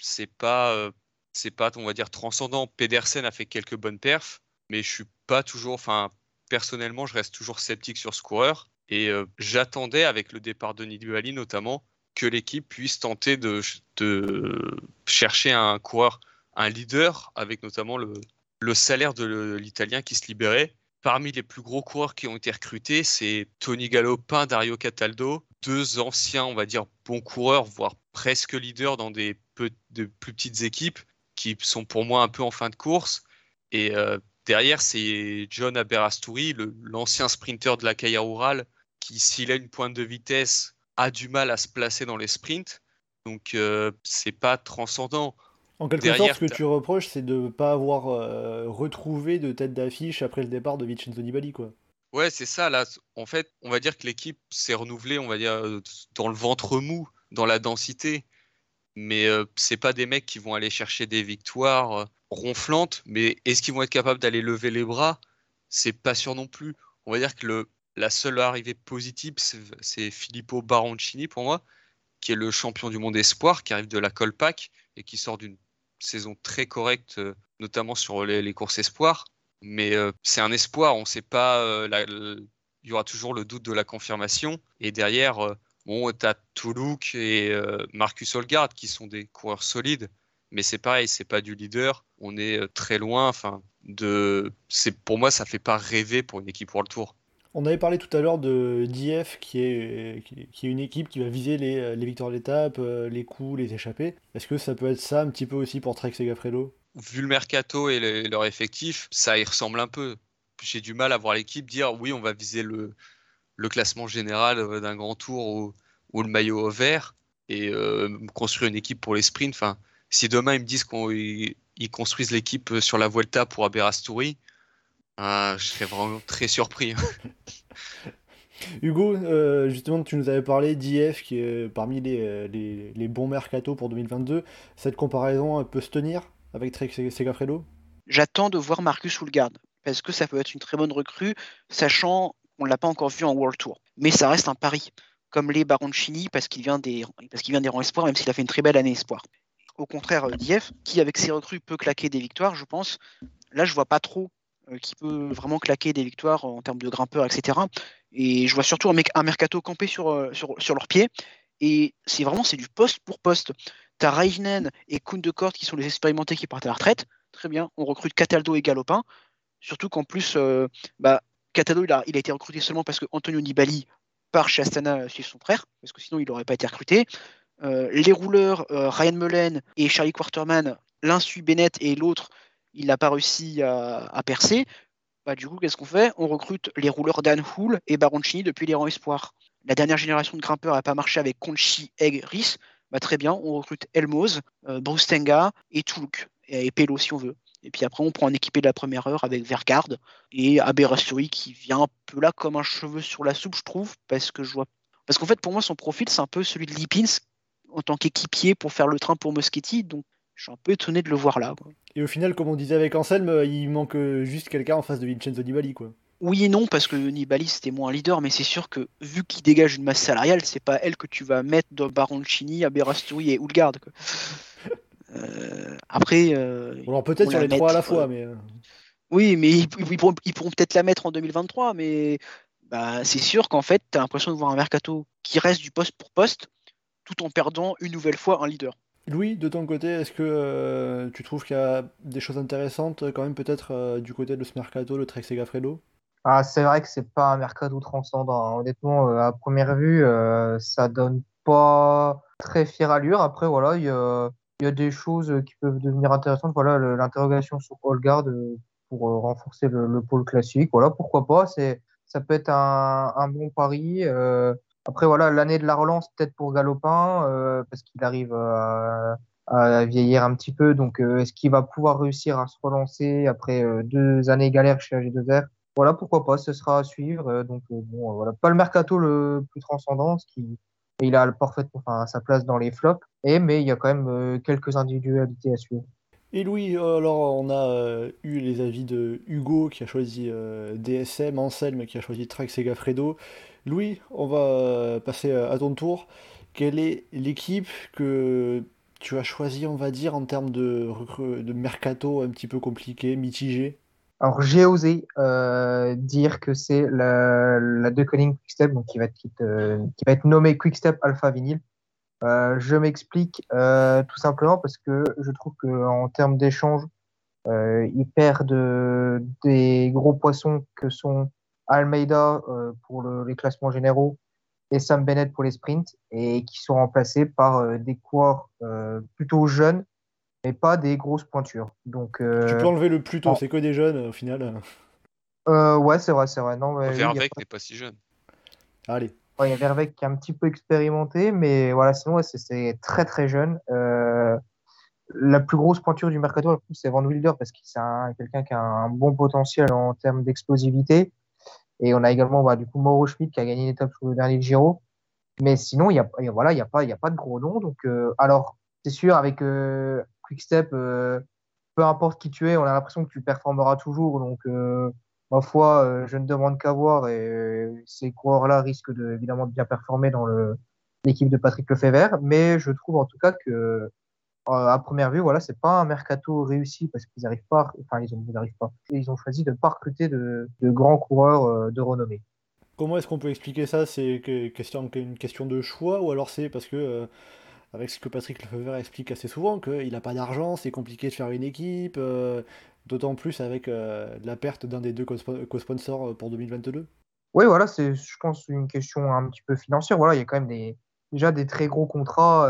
c'est pas, euh, c'est pas, on va dire, transcendant. Pedersen a fait quelques bonnes perfs, mais je suis pas toujours, enfin, personnellement, je reste toujours sceptique sur ce coureur. Et euh, j'attendais, avec le départ de Nibali notamment, que l'équipe puisse tenter de, chercher un coureur, un leader, avec notamment le, le salaire de l'Italien qui se libérait. Parmi les plus gros coureurs qui ont été recrutés, c'est Tony Galopin, Dario Cataldo, deux anciens, on va dire, bons coureurs, voire presque leaders dans des plus petites équipes qui sont pour moi un peu en fin de course. Et euh, derrière, c'est John Aberasturi, l'ancien sprinter de la Caille Rurale, qui, s'il a une pointe de vitesse, a du mal à se placer dans les sprints. Donc, euh, c'est pas transcendant. En quelque Derrière, sorte, ce que tu reproches, c'est de ne pas avoir euh, retrouvé de tête d'affiche après le départ de Vincenzo Nibali, quoi. Ouais, c'est ça. Là, en fait, on va dire que l'équipe s'est renouvelée, on va dire, euh, dans le ventre mou, dans la densité. Mais euh, c'est pas des mecs qui vont aller chercher des victoires euh, ronflantes. Mais est-ce qu'ils vont être capables d'aller lever les bras? C'est pas sûr non plus. On va dire que le, la seule arrivée positive, c'est c'est Filippo Baroncini pour moi, qui est le champion du monde espoir, qui arrive de la Colpac et qui sort d'une saison très correcte, euh, notamment sur les, courses espoirs. Mais euh, c'est un espoir, on ne sait pas. euh, il y aura toujours le doute de la confirmation. Et derrière, bon, tu as Toulouk et Marcus Holgard qui sont des coureurs solides. Mais c'est pareil, c'est pas du leader. On est très loin. Enfin, c'est pour moi, ça fait pas rêver pour une équipe World Tour. On avait parlé tout à l'heure de d'IF, qui est, une équipe qui va viser les, les victoires d'étape, euh, les coups, les échappées. Est-ce que ça peut être ça un petit peu aussi pour Trek Segafredo Vu le mercato et le- leur effectif, ça y ressemble un peu. J'ai du mal à voir l'équipe dire oui, on va viser le, classement général euh, d'un grand tour ou, le maillot vert et euh, construire une équipe pour les sprints. Enfin, si demain ils me disent qu'ils ils construisent l'équipe sur la Vuelta pour Aberasturi, ah, je serais vraiment très surpris. *laughs* Hugo, euh, justement, tu nous avais parlé d'IF, qui est parmi les, euh, les, les bons mercato pour 2022. Cette comparaison peut se tenir avec Segafredo J'attends de voir Marcus Hulgard parce que ça peut être une très bonne recrue, sachant qu'on ne l'a pas encore vu en World Tour. Mais ça reste un pari, comme les Baroncini parce qu'il vient des parce qu'il vient des rangs espoirs, même s'il a fait une très belle année espoir. Au contraire euh, d'IF, qui avec ses recrues peut claquer des victoires, je pense. Là, je vois pas trop qui peut vraiment claquer des victoires en termes de grimpeurs, etc. Et je vois surtout un, mec, mercato camper sur, euh, sur, sur leurs pieds. Et c'est vraiment c'est du poste pour poste. T'as Reijnen et Koundekort qui sont les expérimentés qui partent à la retraite. Très bien, on recrute Cataldo et Galopin. Surtout qu'en plus, euh, bah, Cataldo, il a, il a été recruté seulement parce que Antonio Nibali part chez Astana suivre son frère, parce que sinon il n'aurait pas été recruté. Euh, les rouleurs, euh, Ryan Mullen et Charlie Quarterman, l'un suit Bennett et l'autre, il n'a pas réussi à, percer. Bah, du coup, qu'est-ce qu'on fait? On recrute les rouleurs Dan Hull et Baroncini depuis les rangs espoirs. La dernière génération de grimpeurs n'a pas marché avec Conchi, Egg, Rhys. Bah, très bien, on recrute Elmoz, euh, Bruce Tenga et Toulouk, et, et Pello si on veut. Et puis après, on prend un équipé de la première heure avec Vergard et Aberasturi qui vient un peu là comme un cheveu sur la soupe, je trouve, parce que je vois. Parce qu'en fait, pour moi, son profil, c'est un peu celui de Lipins en tant qu'équipier pour faire le train pour Moschetti. Donc, je suis un peu étonné de le voir là. quoi. Et au final, comme on disait avec Anselme, euh, il manque euh, juste quelqu'un en face de Vincenzo Nibali, quoi. oui et non, parce que Nibali c'était moins un leader, mais c'est sûr que vu qu'il dégage une masse salariale, c'est pas elle que tu vas mettre dans Baroncini, Aberasturi et Houlgard. *laughs* Euh, après. Euh, alors peut-être sur les trois à la fois, mais. Oui, mais ils, pourront, peut-être la mettre en 2023, mais bah, c'est sûr qu'en fait, tu as l'impression de voir un mercato qui reste du poste pour poste, tout en perdant une nouvelle fois un leader. Louis, de ton côté, est-ce que euh, tu trouves qu'il y a des choses intéressantes quand même peut-être euh, du côté de ce mercato, le Trek Segafredo ah, C'est vrai que c'est pas un mercato transcendant. Honnêtement, euh, à première vue, ça donne pas très fière allure. Après, voilà, il y a, des choses qui peuvent devenir intéressantes. Voilà, l'interrogation sur Holgard pour renforcer le, pôle classique. Voilà, pourquoi pas. C'est, ça peut être un bon pari. Après, voilà, l'année de la relance, peut-être pour Galopin, euh, parce qu'il arrive à, vieillir un petit peu. Donc, euh, est-ce qu'il va pouvoir réussir à se relancer après euh, deux années galères chez AG2R Voilà, pourquoi pas, ce sera à suivre. donc, bon, voilà, pas le mercato le plus transcendant, ce qui, il a parfaitement enfin, sa place dans les flops, et, mais il y a quand même quelques individualités à suivre. Et Louis, alors on a eu les avis de Hugo qui a choisi DSM, Anselme qui a choisi Trax Segafredo. Louis, on va euh, passer euh, à ton tour. Quelle est l'équipe que tu as choisie, on va dire, en termes de, de mercato un petit peu compliqué, mitigé? Alors j'ai osé euh, dire que c'est la, la Quickstep, qui va être, qui va être nommée Quickstep Alpha Vinyl. Je m'explique tout simplement parce que je trouve qu'en termes d'échange, ils perdent des gros poissons que sont Almeida euh, pour les classements généraux et Sam Bennett pour les sprints, et qui sont remplacés par euh, des coureurs euh, plutôt jeunes, mais pas des grosses pointures. Donc, tu peux enlever le plus tôt, c'est que des jeunes au final. ouais, c'est vrai, c'est vrai. Non, Verbeek n'est pas si jeune. Allez. Il y a Verbeek qui est un petit peu expérimenté, mais voilà, sinon, c'est très très jeune. la plus grosse pointure du mercato, c'est Van Wilder parce que c'est quelqu'un qui a un bon potentiel en termes d'explosivité. Et on a également bah, du coup Mauro Schmidt qui a gagné une étape sur le dernier Giro. Mais sinon, il n'y a, voilà, y a, pas, y a pas de gros noms. Donc, euh, alors, c'est sûr, avec euh, Quickstep, euh, peu importe qui tu es, on a l'impression que tu performeras toujours. Donc, ma foi, je ne demande qu'à voir. Et ces coureurs-là risquent de, évidemment de bien performer dans l'équipe de Patrick Lefebvre. Mais je trouve en tout cas que euh, à première vue, voilà, c'est pas un mercato réussi parce qu'ils n'arrivent pas, enfin ils n'arrivent pas. Ils ont choisi de ne pas recruter de, grands coureurs euh, de renommée. Comment est-ce qu'on peut expliquer ça? C'est une question de choix ou alors c'est parce que euh, avec ce que Patrick Lefebvre explique assez souvent qu'il n'a pas d'argent, c'est compliqué de faire une équipe, d'autant plus avec la perte d'un des deux co-sponsors pour 2022. Oui, voilà, c'est je pense une question un petit peu financière. Voilà, il y a quand même déjà des très gros contrats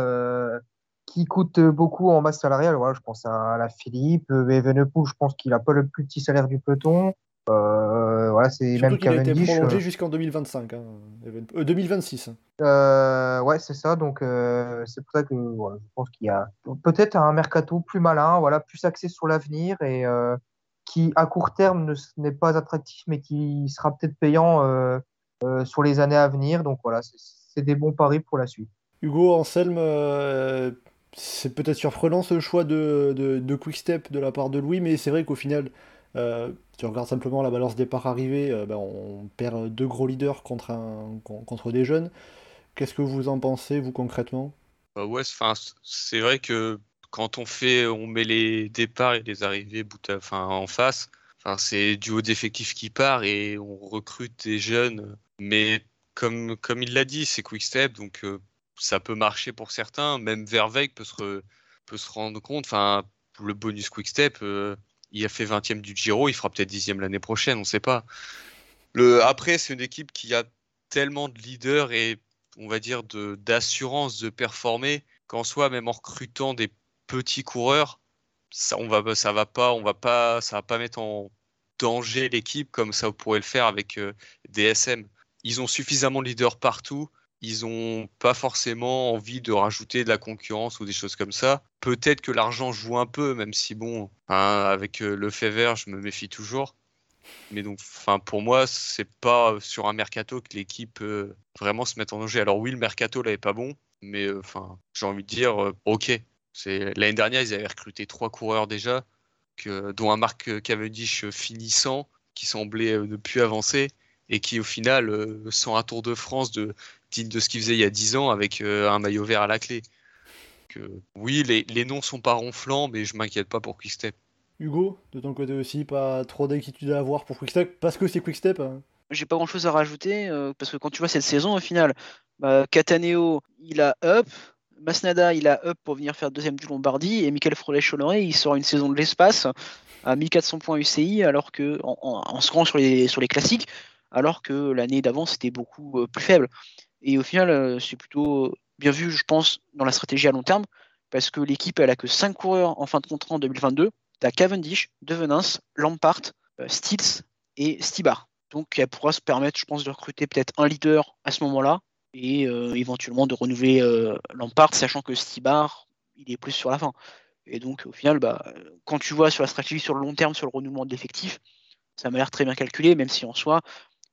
qui coûte beaucoup en masse salariale. Voilà, je pense à la Philippe, Evenepoel, je pense qu'il a pas le plus petit salaire du peloton. Euh, voilà, c'est même qu'il a été prolongé euh, jusqu'en 2025, hein, 2026. Euh, ouais, c'est ça. Donc euh, c'est pour ça que voilà, je pense qu'il y a peut-être un mercato plus malin, voilà, plus axé sur l'avenir et qui à court terme n'est pas attractif, mais qui sera peut-être payant sur les années à venir. Donc voilà, c'est des bons paris pour la suite. Hugo Anselme, c'est peut-être surprenant ce choix de, de, de, quick step de la part de Louis, mais c'est vrai qu'au final, euh, tu regardes simplement la balance départ arrivée, euh, ben, on perd deux gros leaders contre, un, contre des jeunes. Qu'est-ce que vous en pensez, vous, concrètement? Bah Ouais, c'est vrai que quand on fait, on met les départs et les arrivées enfin, en face, c'est du haut d'effectif qui part et on recrute des jeunes. Mais comme, comme il l'a dit, c'est quick step, donc euh, ça peut marcher pour certains. Même Verveek peut se, peut se rendre compte. Le bonus quick step, euh, il a fait 20e du Giro, il fera peut-être 10e l'année prochaine, on ne sait pas. Le, après, c'est une équipe qui a tellement de leaders et on va dire d'assurance de, performer qu'en soi, même en recrutant des petits coureurs, ça, on va, ça va pas, on va pas, ça va pas mettre en danger l'équipe comme ça pourrait le faire avec euh, DSM. Ils ont suffisamment de leaders partout ils n'ont pas forcément envie de rajouter de la concurrence ou des choses comme ça. Peut-être que l'argent joue un peu, même si bon, hein, avec euh, le fait vert, je me méfie toujours. Mais donc, enfin, pour moi, c'est pas sur un mercato que l'équipe peut vraiment se mettre en danger. Alors oui, le mercato là est pas bon, mais euh, enfin, j'ai envie de dire, euh, ok. C'est l'année dernière, ils avaient recruté trois coureurs déjà, dont un Marc Cavendish finissant. qui semblaient euh, ne plus avancer et qui au final sont un Tour de France de, digne de ce qu'ils faisaient il y a 10 ans avec euh, un maillot vert à la clé. Donc, euh, oui, les, les noms sont pas ronflants, mais je m'inquiète pas pour Quickstep. Hugo, de ton côté aussi, pas trop d'inquiétude à avoir pour Quickstep, parce que c'est Quickstep. hein. J'ai pas grand chose à rajouter euh, parce que quand tu vois cette saison au final, bah, Cataneo il a up, Masnada il a up pour venir faire deuxième du Lombardie et Michael Frolet-Choleré il sort une saison de l'espace à 1400 points UCI alors que en, en- en se sur les, sur les classiques alors que l'année d'avant c'était beaucoup euh, plus faible. Et au final euh, c'est plutôt bien vu je pense dans la stratégie à long terme parce que l'équipe elle a que 5 coureurs en fin de contrat en 2022. T'as Cavendish, Devenins, Lampart, euh, Stills et Stibar. Donc elle pourra se permettre, je pense, de recruter peut-être un leader à ce moment-là et euh, éventuellement de renouveler euh, Lampard, sachant que Stibar, il est plus sur la fin. Et donc au final, bah, quand tu vois sur la stratégie sur le long terme, sur le renouvellement de l'effectif, ça m'a l'air très bien calculé, même si en soi,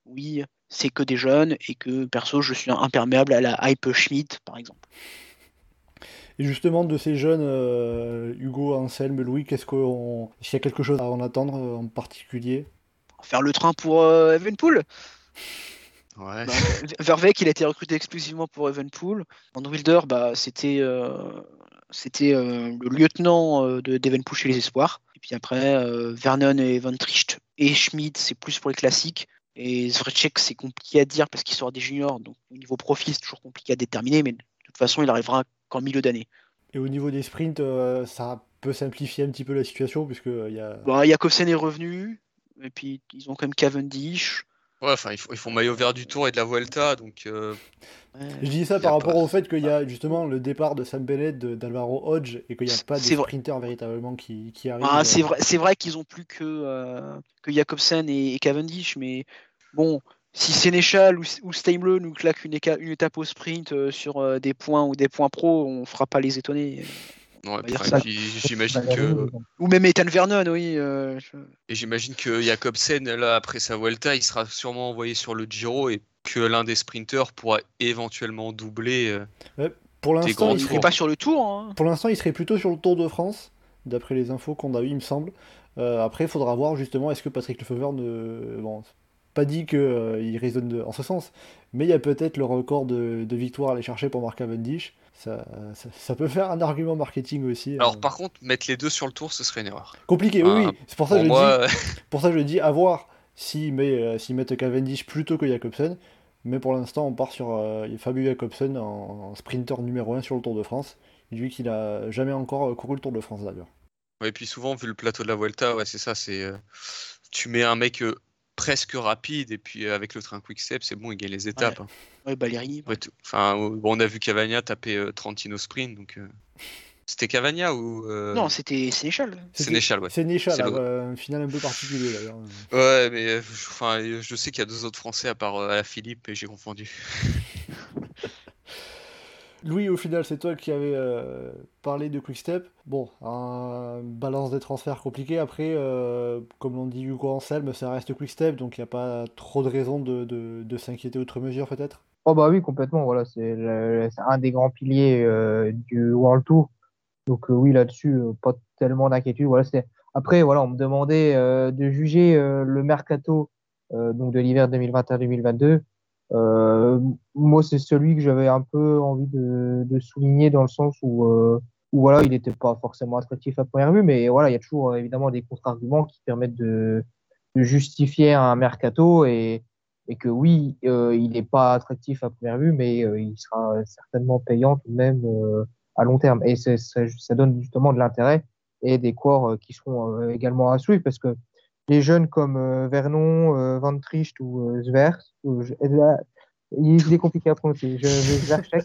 oui, c'est que des jeunes et que perso, je suis imperméable à la hype Schmidt, par exemple. Et justement, de ces jeunes, euh, Hugo, Anselme, Louis, qu'est-ce qu'on... Est-ce qu'il y a quelque chose à en attendre euh, en particulier? Faire le train pour euh, Evenpool? Ouais. Bah, Verbeek, il a été recruté exclusivement pour Evenpool. Van Wilder, bah, c'était euh, c'était euh, le lieutenant euh, de d'Evenpool chez les Espoirs. Et puis après, euh, Vernon et Van Tricht et Schmid, c'est plus pour les classiques. Et Zvrecek, c'est compliqué à dire parce qu'il sort des juniors. Donc au niveau profil, c'est toujours compliqué à déterminer. Mais de toute façon, il arrivera qu'en milieu d'année. Et au niveau des sprints, euh, ça peut simplifier un petit peu la situation, puisque euh, il y a... Bah, Jakobsen est revenu. Et puis ils ont quand même Cavendish. Ouais, enfin, ils, font- ils font maillot vert du Tour et de la Vuelta, donc euh. Je dis ça par rapport pas- au fait qu'il y a justement le départ de Sam Bennett, d'Alvaro Hodge, et qu'il n'y a pas de sprinters véritablement qui, qui arrivent. Ah, euh, c'est vrai, c'est vrai qu'ils ont plus que, euh, que Jakobsen et, et Cavendish, mais bon, si Sénéchal ou, ou Steimle nous claquent une, éca- une étape au sprint euh, sur euh, des points ou des points pro, on fera pas les étonner. Ouais, enfin, j'imagine que Ou même Ethan Vernon, oui. euh, je- et j'imagine que Jakobsen là après sa Vuelta, il sera sûrement envoyé sur le Giro et que l'un des sprinters pourra éventuellement doubler. euh, Pour des l'instant, il Il serait pas sur le tour. hein. Pour l'instant, il serait plutôt sur le Tour de France, d'après les infos qu'on a eues, il me semble. Euh, après, il faudra voir justement est-ce que Patrick Lefevre ne. Bon, pas dit qu'il raisonne de- en ce sens, mais il y a peut-être le record de, de victoire à aller chercher pour Mark Cavendish. Ça, ça, ça peut faire un argument marketing aussi. Alors euh, par contre, mettre les deux sur le Tour, ce serait une erreur. Compliqué, oui, Ah, oui. C'est pour ça que je moi, dis, *laughs* pour ça que je dis à voir s'ils met, euh, mettent Cavendish plutôt que Jacobsen. Mais pour l'instant, on part sur euh, Fabio Jacobsen en, en sprinter numéro 1 sur le Tour de France. Lui qui n'a jamais encore euh, couru le Tour de France d'ailleurs. Ouais, et puis souvent, vu le plateau de la Vuelta, ouais, c'est ça, c'est euh, tu mets un mec euh, presque rapide et puis euh, avec le train Quick Step, c'est bon, il gagne les étapes. hein. Ouais, tout. Enfin, bon, on a vu Cavagna taper euh, Trentino sprint, donc euh, c'était Cavagna ou euh, Non, c'était Sénéchal. Sénéchal, ouais. Sénéchal, le- un final un peu particulier d'ailleurs. Ouais, mais je- enfin, euh, je sais qu'il y a deux autres Français à part euh, Philippe et j'ai confondu. *laughs* Louis, au final, c'est toi qui avais euh, parlé de Quickstep. Bon, un balance des transferts compliqué. Après, euh, comme l'on dit Hugo Anselme, ça reste Quickstep, donc il n'y a pas trop de raisons de, s'inquiéter outre mesure, peut-être. Oh bah oui, complètement. Voilà, c'est un des grands piliers euh, du World Tour. Donc oui, là-dessus, pas tellement d'inquiétude. Voilà, c'est après voilà, on me demandait de juger le mercato donc de l'hiver 2021-2022. Euh, moi, c'est celui que j'avais un peu envie de, souligner dans le sens où euh, voilà, il n'était pas forcément attractif à première vue, mais voilà, il y a toujours euh, évidemment des contre-arguments qui permettent de, justifier un mercato et que oui, il n'est pas attractif à première vue, mais il sera certainement payant tout de même à long terme. Et ça, ça donne justement de l'intérêt et des corps qui seront également à suivre parce que les jeunes comme euh, Vernon, euh, Van Tricht ou euh, là, il est compliqué à prononcer, je.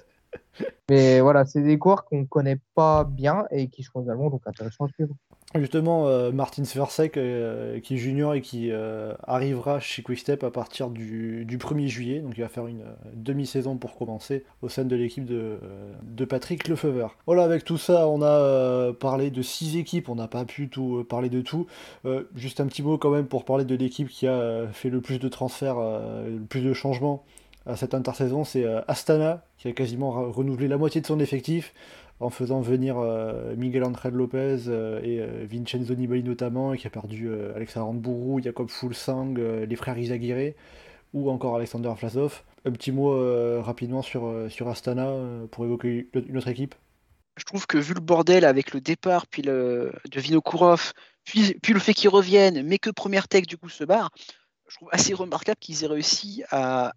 *laughs* Mais voilà, c'est des coureurs qu'on connaît pas bien et qui seront également donc intéressants à suivre. Justement, euh, Martin Sversek, euh, qui est junior et qui euh, arrivera chez Quickstep à partir du, du 1er juillet, donc il va faire une demi-saison pour commencer au sein de l'équipe de, Patrick Lefevre. Voilà, avec tout ça, on a parlé de six équipes, on n'a pas pu tout parler de tout. Juste un petit mot quand même pour parler de l'équipe qui a fait le plus de transferts, le plus de changements à cette intersaison, c'est Astana, qui a quasiment re- renouvelé la moitié de son effectif. En faisant venir Miguel André Lopez et Vincenzo Nibali notamment, et qui a perdu Alexandre Bourou, Jacob Fulsang, les frères Izaguirre, ou encore Alexander Vlasov. Un petit mot rapidement sur, sur Astana pour évoquer une autre équipe je trouve que vu le bordel avec le départ puis le, de Vinokourov, puis, puis le fait qu'ils reviennent, mais que Première Tech du coup se barre, je trouve assez remarquable qu'ils aient réussi à,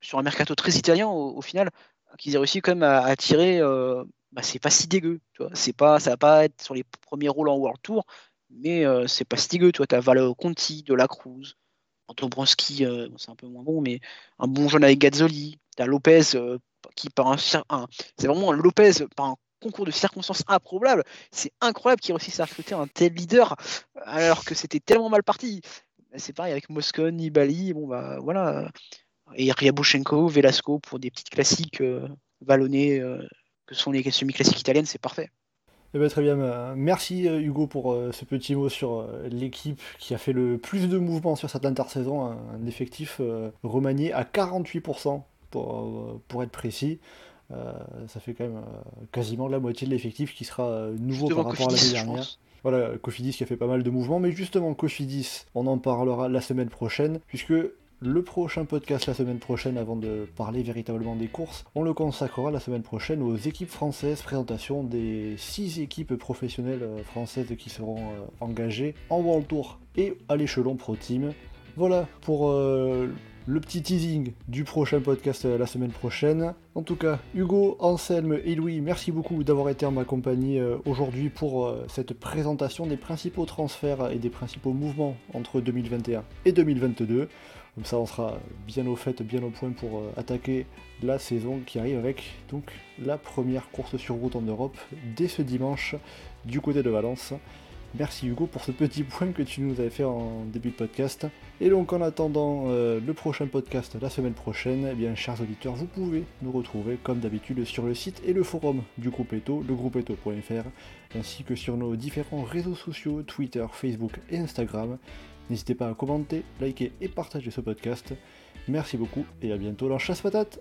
sur un mercato très italien au, final, qu'ils aient réussi quand même à, attirer. Euh, bah, c'est pas si dégueu, tu vois. Pas, ça va pas être sur les premiers rôles en World Tour, mais euh, c'est pas si dégueu, tu. T'as Valeo Conti, De La Cruz, Antobronski, euh, c'est un peu moins bon, mais un bon jeune avec Gazzoli. T'as Lopez qui par un, un c'est vraiment Lopez par un concours de circonstances improbables. C'est incroyable qu'il réussisse à recruter un tel leader alors que c'était tellement mal parti. C'est pareil avec Moscone, Nibali, bon bah voilà. Et Ryabushenko, Velasco pour des petites classiques euh, vallonnées euh, que sont les semi-classiques italiennes, c'est parfait. Eh ben, très bien, euh, merci Hugo pour ce petit mot sur l'équipe qui a fait le plus de mouvements sur cette intersaison, un, effectif remanié à 48% pour, pour être précis. Euh, ça fait quand même euh, quasiment la moitié de l'effectif qui sera euh, nouveau par rapport à l'année dernière. Voilà, Cofidis qui a fait pas mal de mouvements, mais justement, Cofidis, on en parlera la semaine prochaine, puisque le prochain podcast la semaine prochaine, avant de parler véritablement des courses, on le consacrera la semaine prochaine aux équipes françaises, présentation des 6 équipes professionnelles françaises qui seront engagées en World Tour et à l'échelon Pro Team. Voilà pour le petit teasing du prochain podcast la semaine prochaine. En tout cas, Hugo, Anselme et Louis, merci beaucoup d'avoir été en ma compagnie euh, aujourd'hui pour euh, cette présentation des principaux transferts et des principaux mouvements entre 2021 et 2022. Comme ça, on sera bien au fait, bien au point pour euh, attaquer la saison qui arrive avec donc la première course sur route en Europe dès ce dimanche du côté de Valence. Merci Hugo pour ce petit point que tu nous avais fait en début de podcast. Et donc en attendant euh, le prochain podcast la semaine prochaine, eh bien chers auditeurs, vous pouvez nous retrouver comme d'habitude sur le site et le forum du groupe Eto, legroupeeto.fr, ainsi que sur nos différents réseaux sociaux, Twitter, Facebook et Instagram. N'hésitez pas à commenter, liker et partager ce podcast. Merci beaucoup et à bientôt dans Chasse Patate